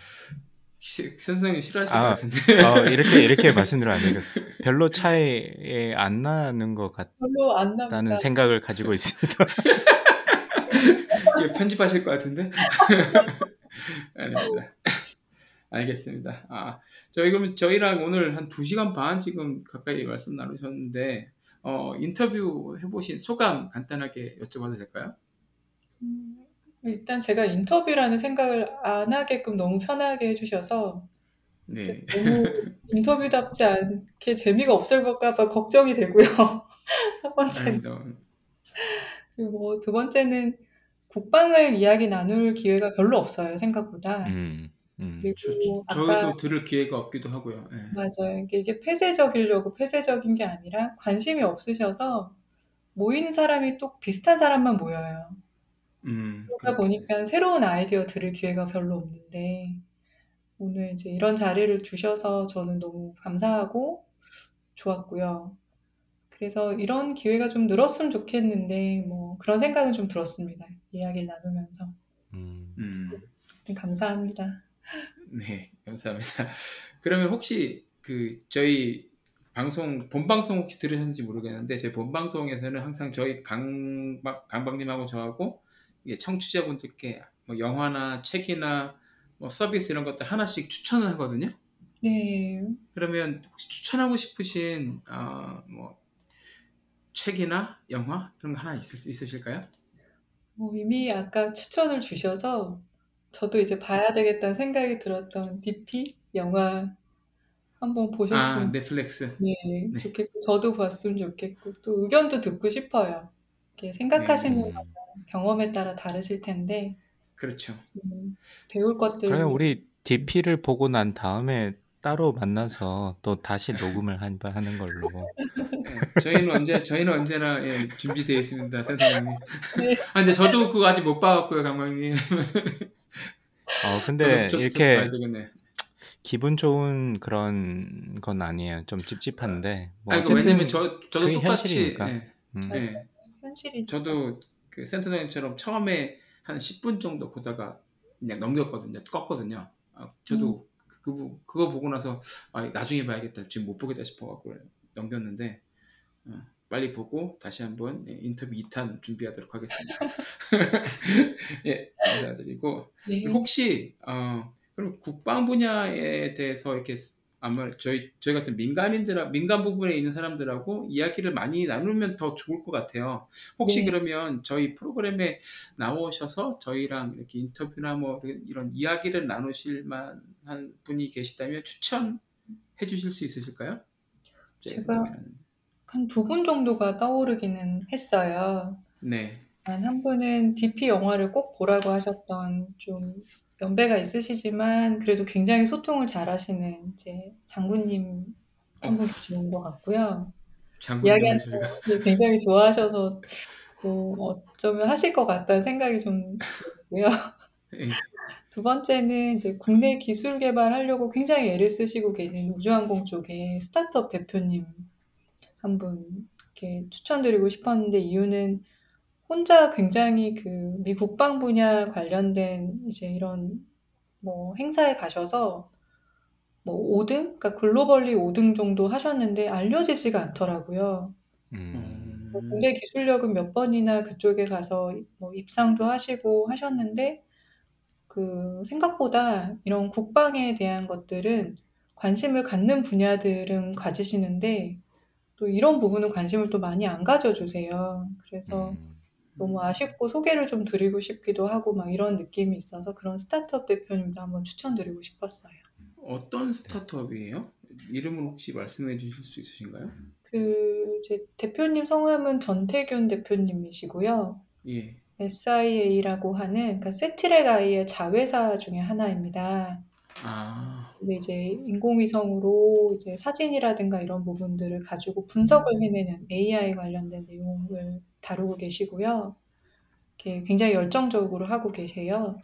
Speaker 2: 시- 선생님 싫어하실 것
Speaker 1: 아,
Speaker 2: 같은데.
Speaker 1: 어, 이렇게 이렇게 말씀드리면 안 되니까 별로 차이 안 나는 것
Speaker 3: 별로 안 납니다.
Speaker 1: 같다는 생각을 가지고 있습니다.
Speaker 2: 이거 편집하실 것 같은데? 아닙니다. 알겠습니다. 아, 저희 그러면 저희랑 오늘 한 2시간 반 지금 가까이 말씀 나누셨는데 어, 인터뷰 해보신 소감 간단하게 여쭤봐도 될까요?
Speaker 3: 음, 일단 제가 인터뷰라는 생각을 안 하게끔 너무 편하게 해주셔서
Speaker 2: 네.
Speaker 3: 너무 인터뷰답지 않게 재미가 없을까 봐 걱정이 되고요. 첫 번째는
Speaker 2: 아닙니다.
Speaker 3: 그리고 뭐두 번째는 국방을 이야기 나눌 기회가 별로 없어요 생각보다.
Speaker 1: 음, 음.
Speaker 3: 그리고
Speaker 2: 저,
Speaker 3: 아까
Speaker 2: 저희도 들을 기회가 없기도 하고요. 예.
Speaker 3: 맞아요. 이게, 이게 폐쇄적이려고 폐쇄적인 게 아니라 관심이 없으셔서 모이는 사람이 또 비슷한 사람만 모여요.
Speaker 2: 음,
Speaker 3: 그러다 보니까 새로운 아이디어 들을 기회가 별로 없는데 오늘 이제 이런 자리를 주셔서 저는 너무 감사하고 좋았고요. 그래서 이런 기회가 좀 늘었으면 좋겠는데 뭐 그런 생각은 좀 들었습니다. 이야기를 나누면서
Speaker 1: 음.
Speaker 2: 음,
Speaker 3: 하여튼 감사합니다.
Speaker 2: 네, 감사합니다. 그러면 혹시 그 저희 방송 본 방송 혹시 들으셨는지 모르겠는데 저희 본 방송에서는 항상 저희 강 강박님하고 저하고 청취자분들께 뭐 영화나 책이나 뭐 서비스 이런 것들 하나씩 추천을 하거든요.
Speaker 3: 네,
Speaker 2: 그러면 혹시 추천하고 싶으신 어, 뭐 책이나 영화 그런 거 하나 있을 수 있으실까요?
Speaker 3: 뭐 이미 아까 추천을 주셔서 저도 이제 봐야 되겠다는 생각이 들었던 DP 영화 한번
Speaker 2: 아,
Speaker 3: 보셨으면
Speaker 2: 넷플릭스.
Speaker 3: 네,
Speaker 2: 네.
Speaker 3: 좋겠고 저도 봤으면 좋겠고 또 의견도 듣고 싶어요. 이렇게 생각하시는
Speaker 1: 음.
Speaker 3: 경험에 따라 다르실 텐데
Speaker 2: 그렇죠.
Speaker 3: 음, 배울 것들
Speaker 1: 그러면 우리 DP를 보고 난 다음에 따로 만나서 또 다시 녹음을 한- 하는 걸로.
Speaker 2: 예, 저희는 언제 저희는 언제나 예, 준비되어 있습니다, 센터장님.
Speaker 3: 네.
Speaker 2: 아, 근데 저도 그거 아직 못 봐갖고요, 강광님.
Speaker 1: 어 근데
Speaker 2: 좀
Speaker 1: 이렇게. 기분 좋은 그런 건 아니에요. 좀 찝찝한데. 뭐
Speaker 2: 아니, 그
Speaker 1: 어쨌든
Speaker 2: 왜냐면 저 저도 똑같이
Speaker 1: 현실이니까.
Speaker 2: 예,
Speaker 1: 음.
Speaker 2: 예,
Speaker 3: 현실이
Speaker 2: 저도 그 센터장님처럼 처음에 한 10분 정도 보다가 그냥 넘겼거든요, 껐거든요. 아, 저도 그, 그 그거 보고 나서 아, 나중에 봐야겠다, 지금 못 보겠다 싶어갖고 넘겼는데 어, 빨리 보고 다시 한번 예, 인터뷰 2탄 준비하도록 하겠습니다. 예, 감사드리고
Speaker 3: 네.
Speaker 2: 혹시 어, 그럼 국방 분야에 대해서 이렇게 아마 저희 저희 같은 민간인들 민간 부분에 있는 사람들하고 이야기를 많이 나누면 더 좋을 것 같아요. 혹시
Speaker 3: 네.
Speaker 2: 그러면 저희 프로그램에 나오셔서 저희랑 이렇게 인터뷰나 뭐 이런 이야기를 나누실 만한 분이 계시다면 추천해 주실 수 있으실까요?
Speaker 3: 제가-. 한 두 분 정도가 떠오르기는 했어요.
Speaker 2: 네.
Speaker 3: 단한 분은 DP 영화를 꼭 보라고 하셨던 좀 연배가 있으시지만 그래도 굉장히 소통을 잘하시는 이제 장군님 한 분 계시는 것 같고요. 이야기하는 걸 굉장히 좋아하셔서 뭐 어쩌면 하실 것 같다는 생각이 좀 들고요.
Speaker 2: 예.
Speaker 3: 두 번째는 이제 국내 기술 개발하려고 굉장히 애를 쓰시고 계신 우주항공 쪽에 스타트업 대표님 한 분 이렇게 추천드리고 싶었는데 이유는 혼자 굉장히 그 미 국방 분야 관련된 이제 이런 뭐 행사에 가셔서 뭐 5등, 그러니까 글로벌리 5등 정도 하셨는데 알려지지가 않더라고요.
Speaker 1: 음,
Speaker 3: 뭐
Speaker 2: 음,
Speaker 3: 굉장히 기술력은 몇 번이나 그쪽에 가서 뭐 입상도 하시고 하셨는데 그 생각보다 이런 국방에 대한 것들은 관심을 갖는 분야들은 가지시는데 또 이런 부분은 관심을 또 많이 안 가져주세요. 그래서
Speaker 1: 음,
Speaker 3: 너무 아쉽고 소개를 좀 드리고 싶기도 하고 막 이런 느낌이 있어서 그런 스타트업 대표님도 한번 추천드리고 싶었어요.
Speaker 2: 어떤 스타트업이에요? 이름은 혹시 말씀해 주실 수 있으신가요?
Speaker 3: 그제 대표님 성함은 전태균 대표님이시고요.
Speaker 2: 예.
Speaker 3: SIA라고 하는 그러니까 세트렉 아이의 자회사 중에 하나입니다.
Speaker 2: 아,
Speaker 3: 근데 이제 인공위성으로 이제 사진이라든가 이런 부분들을 가지고 분석을 해내는 AI 관련된 내용을 다루고 계시고요. 이렇게 굉장히 열정적으로 하고 계세요.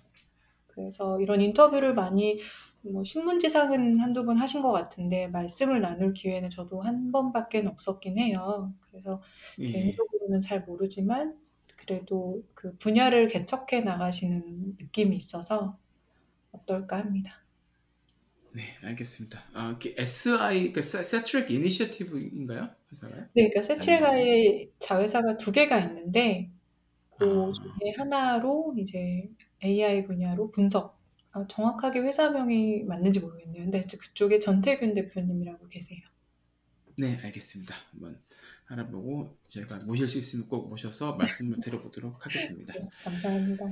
Speaker 3: 그래서 이런 인터뷰를 많이 뭐 신문지상은 한두 번 하신 것 같은데 말씀을 나눌 기회는 저도 한 번밖에 없었긴 해요. 그래서
Speaker 2: 예.
Speaker 3: 개인적으로는 잘 모르지만 그래도 그 분야를 개척해 나가시는 느낌이 있어서 어떨까 합니다.
Speaker 2: 네, 알겠습니다. 아, 그 SI, 그 세트랙 이니셔티브인가요? 회사가요?
Speaker 3: 네, 그러니까 세트레가의 자회사가 두 개가 있는데 그
Speaker 2: 아.
Speaker 3: 중에 하나로 이제 AI 분야로 분석. 아, 정확하게 회사명이 맞는지 모르겠네요. 근데 그쪽에 전태균 대표님이라고 계세요.
Speaker 2: 네, 알겠습니다. 한번 알아보고 제가 모실 수 있으면 꼭 모셔서 말씀을 드려보도록 하겠습니다.
Speaker 3: 네, 감사합니다.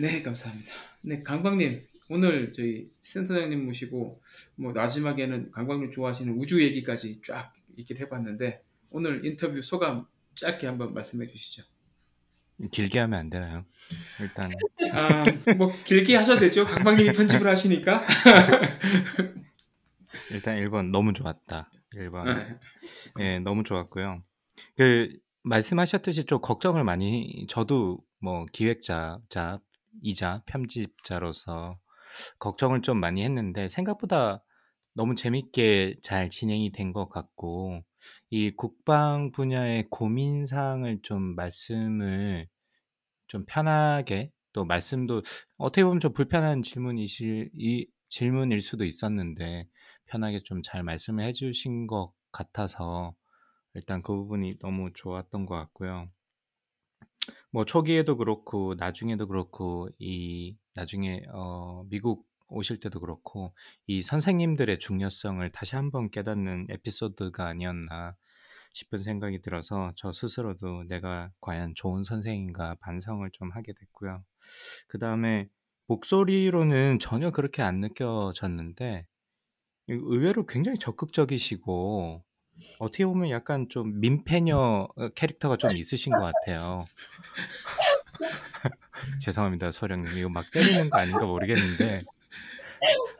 Speaker 2: 네, 감사합니다. 네, 강광님 오늘 저희 센터장님 모시고 뭐 마지막에는 강광님 좋아하시는 우주 얘기까지 쫙 얘기를 해봤는데 오늘 인터뷰 소감 짧게 한번 말씀해 주시죠.
Speaker 1: 길게 하면 안 되나요? 일단
Speaker 2: 아, 뭐 길게 하셔도 되죠. 강광님이 편집을 하시니까.
Speaker 1: 일단 1번 너무 좋았다. 1번.
Speaker 2: 네.
Speaker 1: 예, 너무 좋았고요. 그 말씀하셨듯이 좀 걱정을 많이 저도 뭐 기획자이자 편집자로서 걱정을 좀 많이 했는데 생각보다 너무 재밌게 잘 진행이 된 것 같고 이 국방 분야의 고민 사항을 좀 말씀을 좀 편하게 또 말씀도 어떻게 보면 좀 불편한 질문이실 이 질문일 수도 있었는데 편하게 좀 잘 말씀을 해 주신 것 같아서 일단 그 부분이 너무 좋았던 것 같고요. 뭐 초기에도 그렇고 나중에도 그렇고 이 나중에 어 미국 오실 때도 그렇고 이 선생님들의 중요성을 다시 한번 깨닫는 에피소드가 아니었나 싶은 생각이 들어서 저 스스로도 내가 과연 좋은 선생인가 반성을 좀 하게 됐고요. 그 다음에 목소리로는 전혀 그렇게 안 느껴졌는데 의외로 굉장히 적극적이시고 어떻게 보면 약간 좀 민폐녀 캐릭터가 좀 있으신 것 같아요. 죄송합니다, 소령님. 이거 막 때리는 거 아닌가 모르겠는데.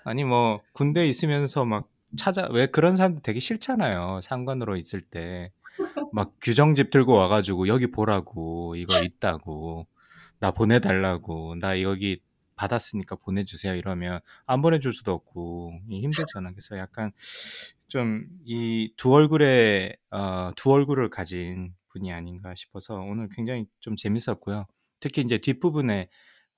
Speaker 1: 아니, 뭐, 군대 있으면서 막 찾아, 왜 그런 사람들 되게 싫잖아요. 상관으로 있을 때. 막 규정집 들고 와가지고 여기 보라고, 이거 있다고. 나 보내달라고. 나 여기 받았으니까 보내주세요. 이러면 안 보내줄 수도 없고 힘들잖아. 그래서 약간 좀 이 두 얼굴의 어, 두 얼굴을 가진 분이 아닌가 싶어서 오늘 굉장히 좀 재밌었고요. 특히 이제 뒷부분에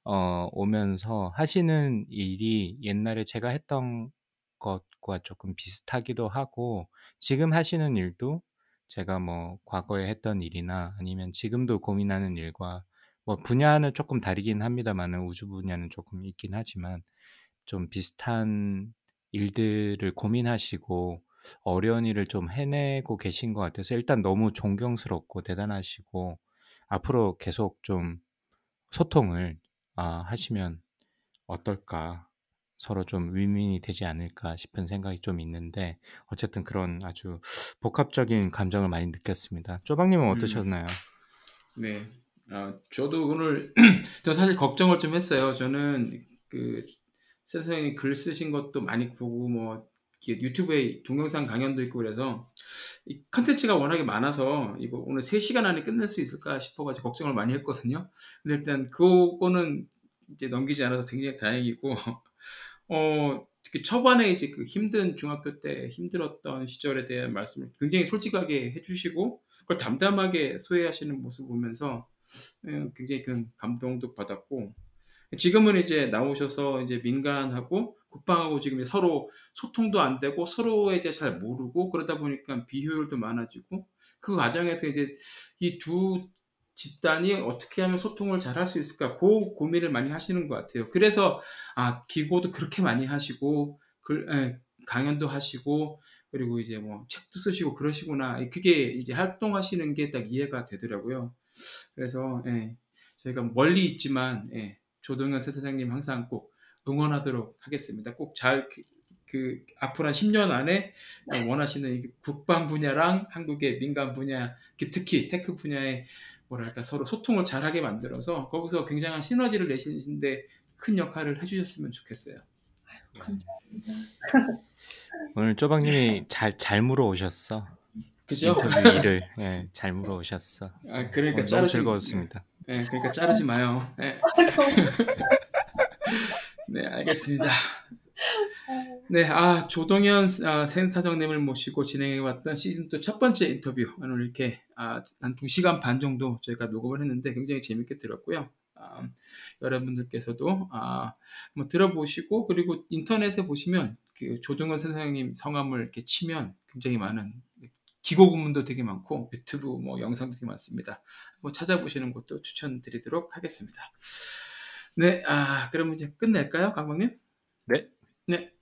Speaker 1: 어, 오면서 하시는 일이 옛날에 제가 했던 것과 조금 비슷하기도 하고 지금 하시는 일도 제가 뭐 과거에 했던 일이나 아니면 지금도 고민하는 일과 뭐 분야는 조금 다르긴 합니다만은 우주 분야는 조금 있긴 하지만 좀 비슷한 일들을 고민하시고 어려운 일을 좀 해내고 계신 것 같아서 일단 너무 존경스럽고 대단하시고 앞으로 계속 좀 소통을 아, 하시면 어떨까 서로 좀 윈윈이 되지 않을까 싶은 생각이 좀 있는데 어쨌든 그런 아주 복합적인 감정을 많이 느꼈습니다. 쪼박님은 어떠셨나요?
Speaker 2: 음, 네, 아, 저도 오늘 저 사실 걱정을 좀 했어요. 저는 그 세상에 글 쓰신 것도 많이 보고 뭐 유튜브에 동영상 강연도 있고 그래서 이 컨텐츠가 워낙에 많아서 이거 오늘 3시간 안에 끝낼 수 있을까 싶어가지고 걱정을 많이 했거든요. 근데 일단 그거는 이제 넘기지 않아서 굉장히 다행이고 어 특히 초반에 이제 그 힘든 중학교 때 힘들었던 시절에 대한 말씀을 굉장히 솔직하게 해주시고 그걸 담담하게 소외하시는 모습 보면서 예, 굉장히 큰 감동도 받았고 지금은 이제 나오셔서 이제 민간하고 국방하고 지금 서로 소통도 안 되고 서로에 이제 잘 모르고 그러다 보니까 비효율도 많아지고 그 과정에서 이제 이 두 집단이 어떻게 하면 소통을 잘 할 수 있을까 그 고민을 많이 하시는 것 같아요. 그래서 아 기고도 그렇게 많이 하시고 글, 에, 강연도 하시고 그리고 이제 뭐 책도 쓰시고 그러시구나 그게 이제 활동하시는 게 딱 이해가 되더라고요. 그래서 예, 저희가 멀리 있지만 예, 조동현 세사장님 항상 꼭 응원하도록 하겠습니다. 꼭 잘 그, 그 앞으로 한 10년 안에 원하시는 이 국방 분야랑 한국의 민간 분야, 그 특히 tech 분야에 뭐랄까 서로 소통을 잘하게 만들어서 거기서 굉장한 시너지를 내시는데 큰 역할을 해주셨으면 좋겠어요.
Speaker 3: 감사합니다.
Speaker 1: 오늘 조박님이 잘, 잘 물어오셨어.
Speaker 2: 그죠?
Speaker 1: 인터뷰 일을 예, 잘 물어오셨어.
Speaker 2: 아, 그러니까
Speaker 1: 너무 즐거웠습니다.
Speaker 2: 네, 그러니까 자르지 마요. 네, 네 알겠습니다. 네, 아 조동현 아, 센터장님을 모시고 진행해왔던 시즌 2첫 번째 인터뷰 오늘 이렇게 아, 한 2 시간 반 정도 저희가 녹음을 했는데 굉장히 재밌게 들었고요. 아, 여러분들께서도 아, 뭐 들어보시고 그리고 인터넷에 보시면 그 조동현 선생님 성함을 이렇게 치면 굉장히 많은 기고 구문도 되게 많고 유튜브 뭐 영상도 되게 많습니다. 뭐 찾아보시는 것도 추천드리도록 하겠습니다. 네, 아 그러면 이제 끝낼까요, 강박님?
Speaker 1: 네.
Speaker 2: 네.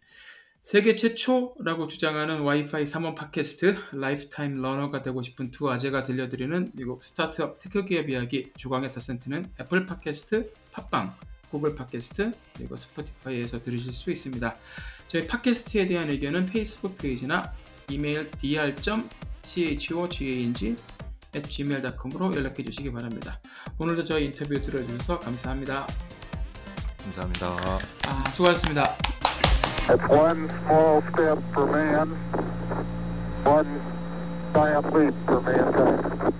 Speaker 2: 세계 최초라고 주장하는 와이파이 3원 팟캐스트 lifetime learner가 되고 싶은 두 아재가 들려드리는 미국 스타트업 tech 기업 이야기 조광의 서센트는 애플 팟캐스트, 팟빵, 구글 팟캐스트 그리고 스포티파이에서 들으실 수 있습니다. 저희 팟캐스트에 대한 의견은 페이스북 페이지나 이메일 dr.chogang gmail.com으로 연락해 주시기 바랍니다. 오늘도 저희 인터뷰 들어주셔서 감사합니다.
Speaker 1: 감사합니다.
Speaker 2: 아, 수고하셨습니다.
Speaker 4: It's one small step for man, one giant leap for mankind.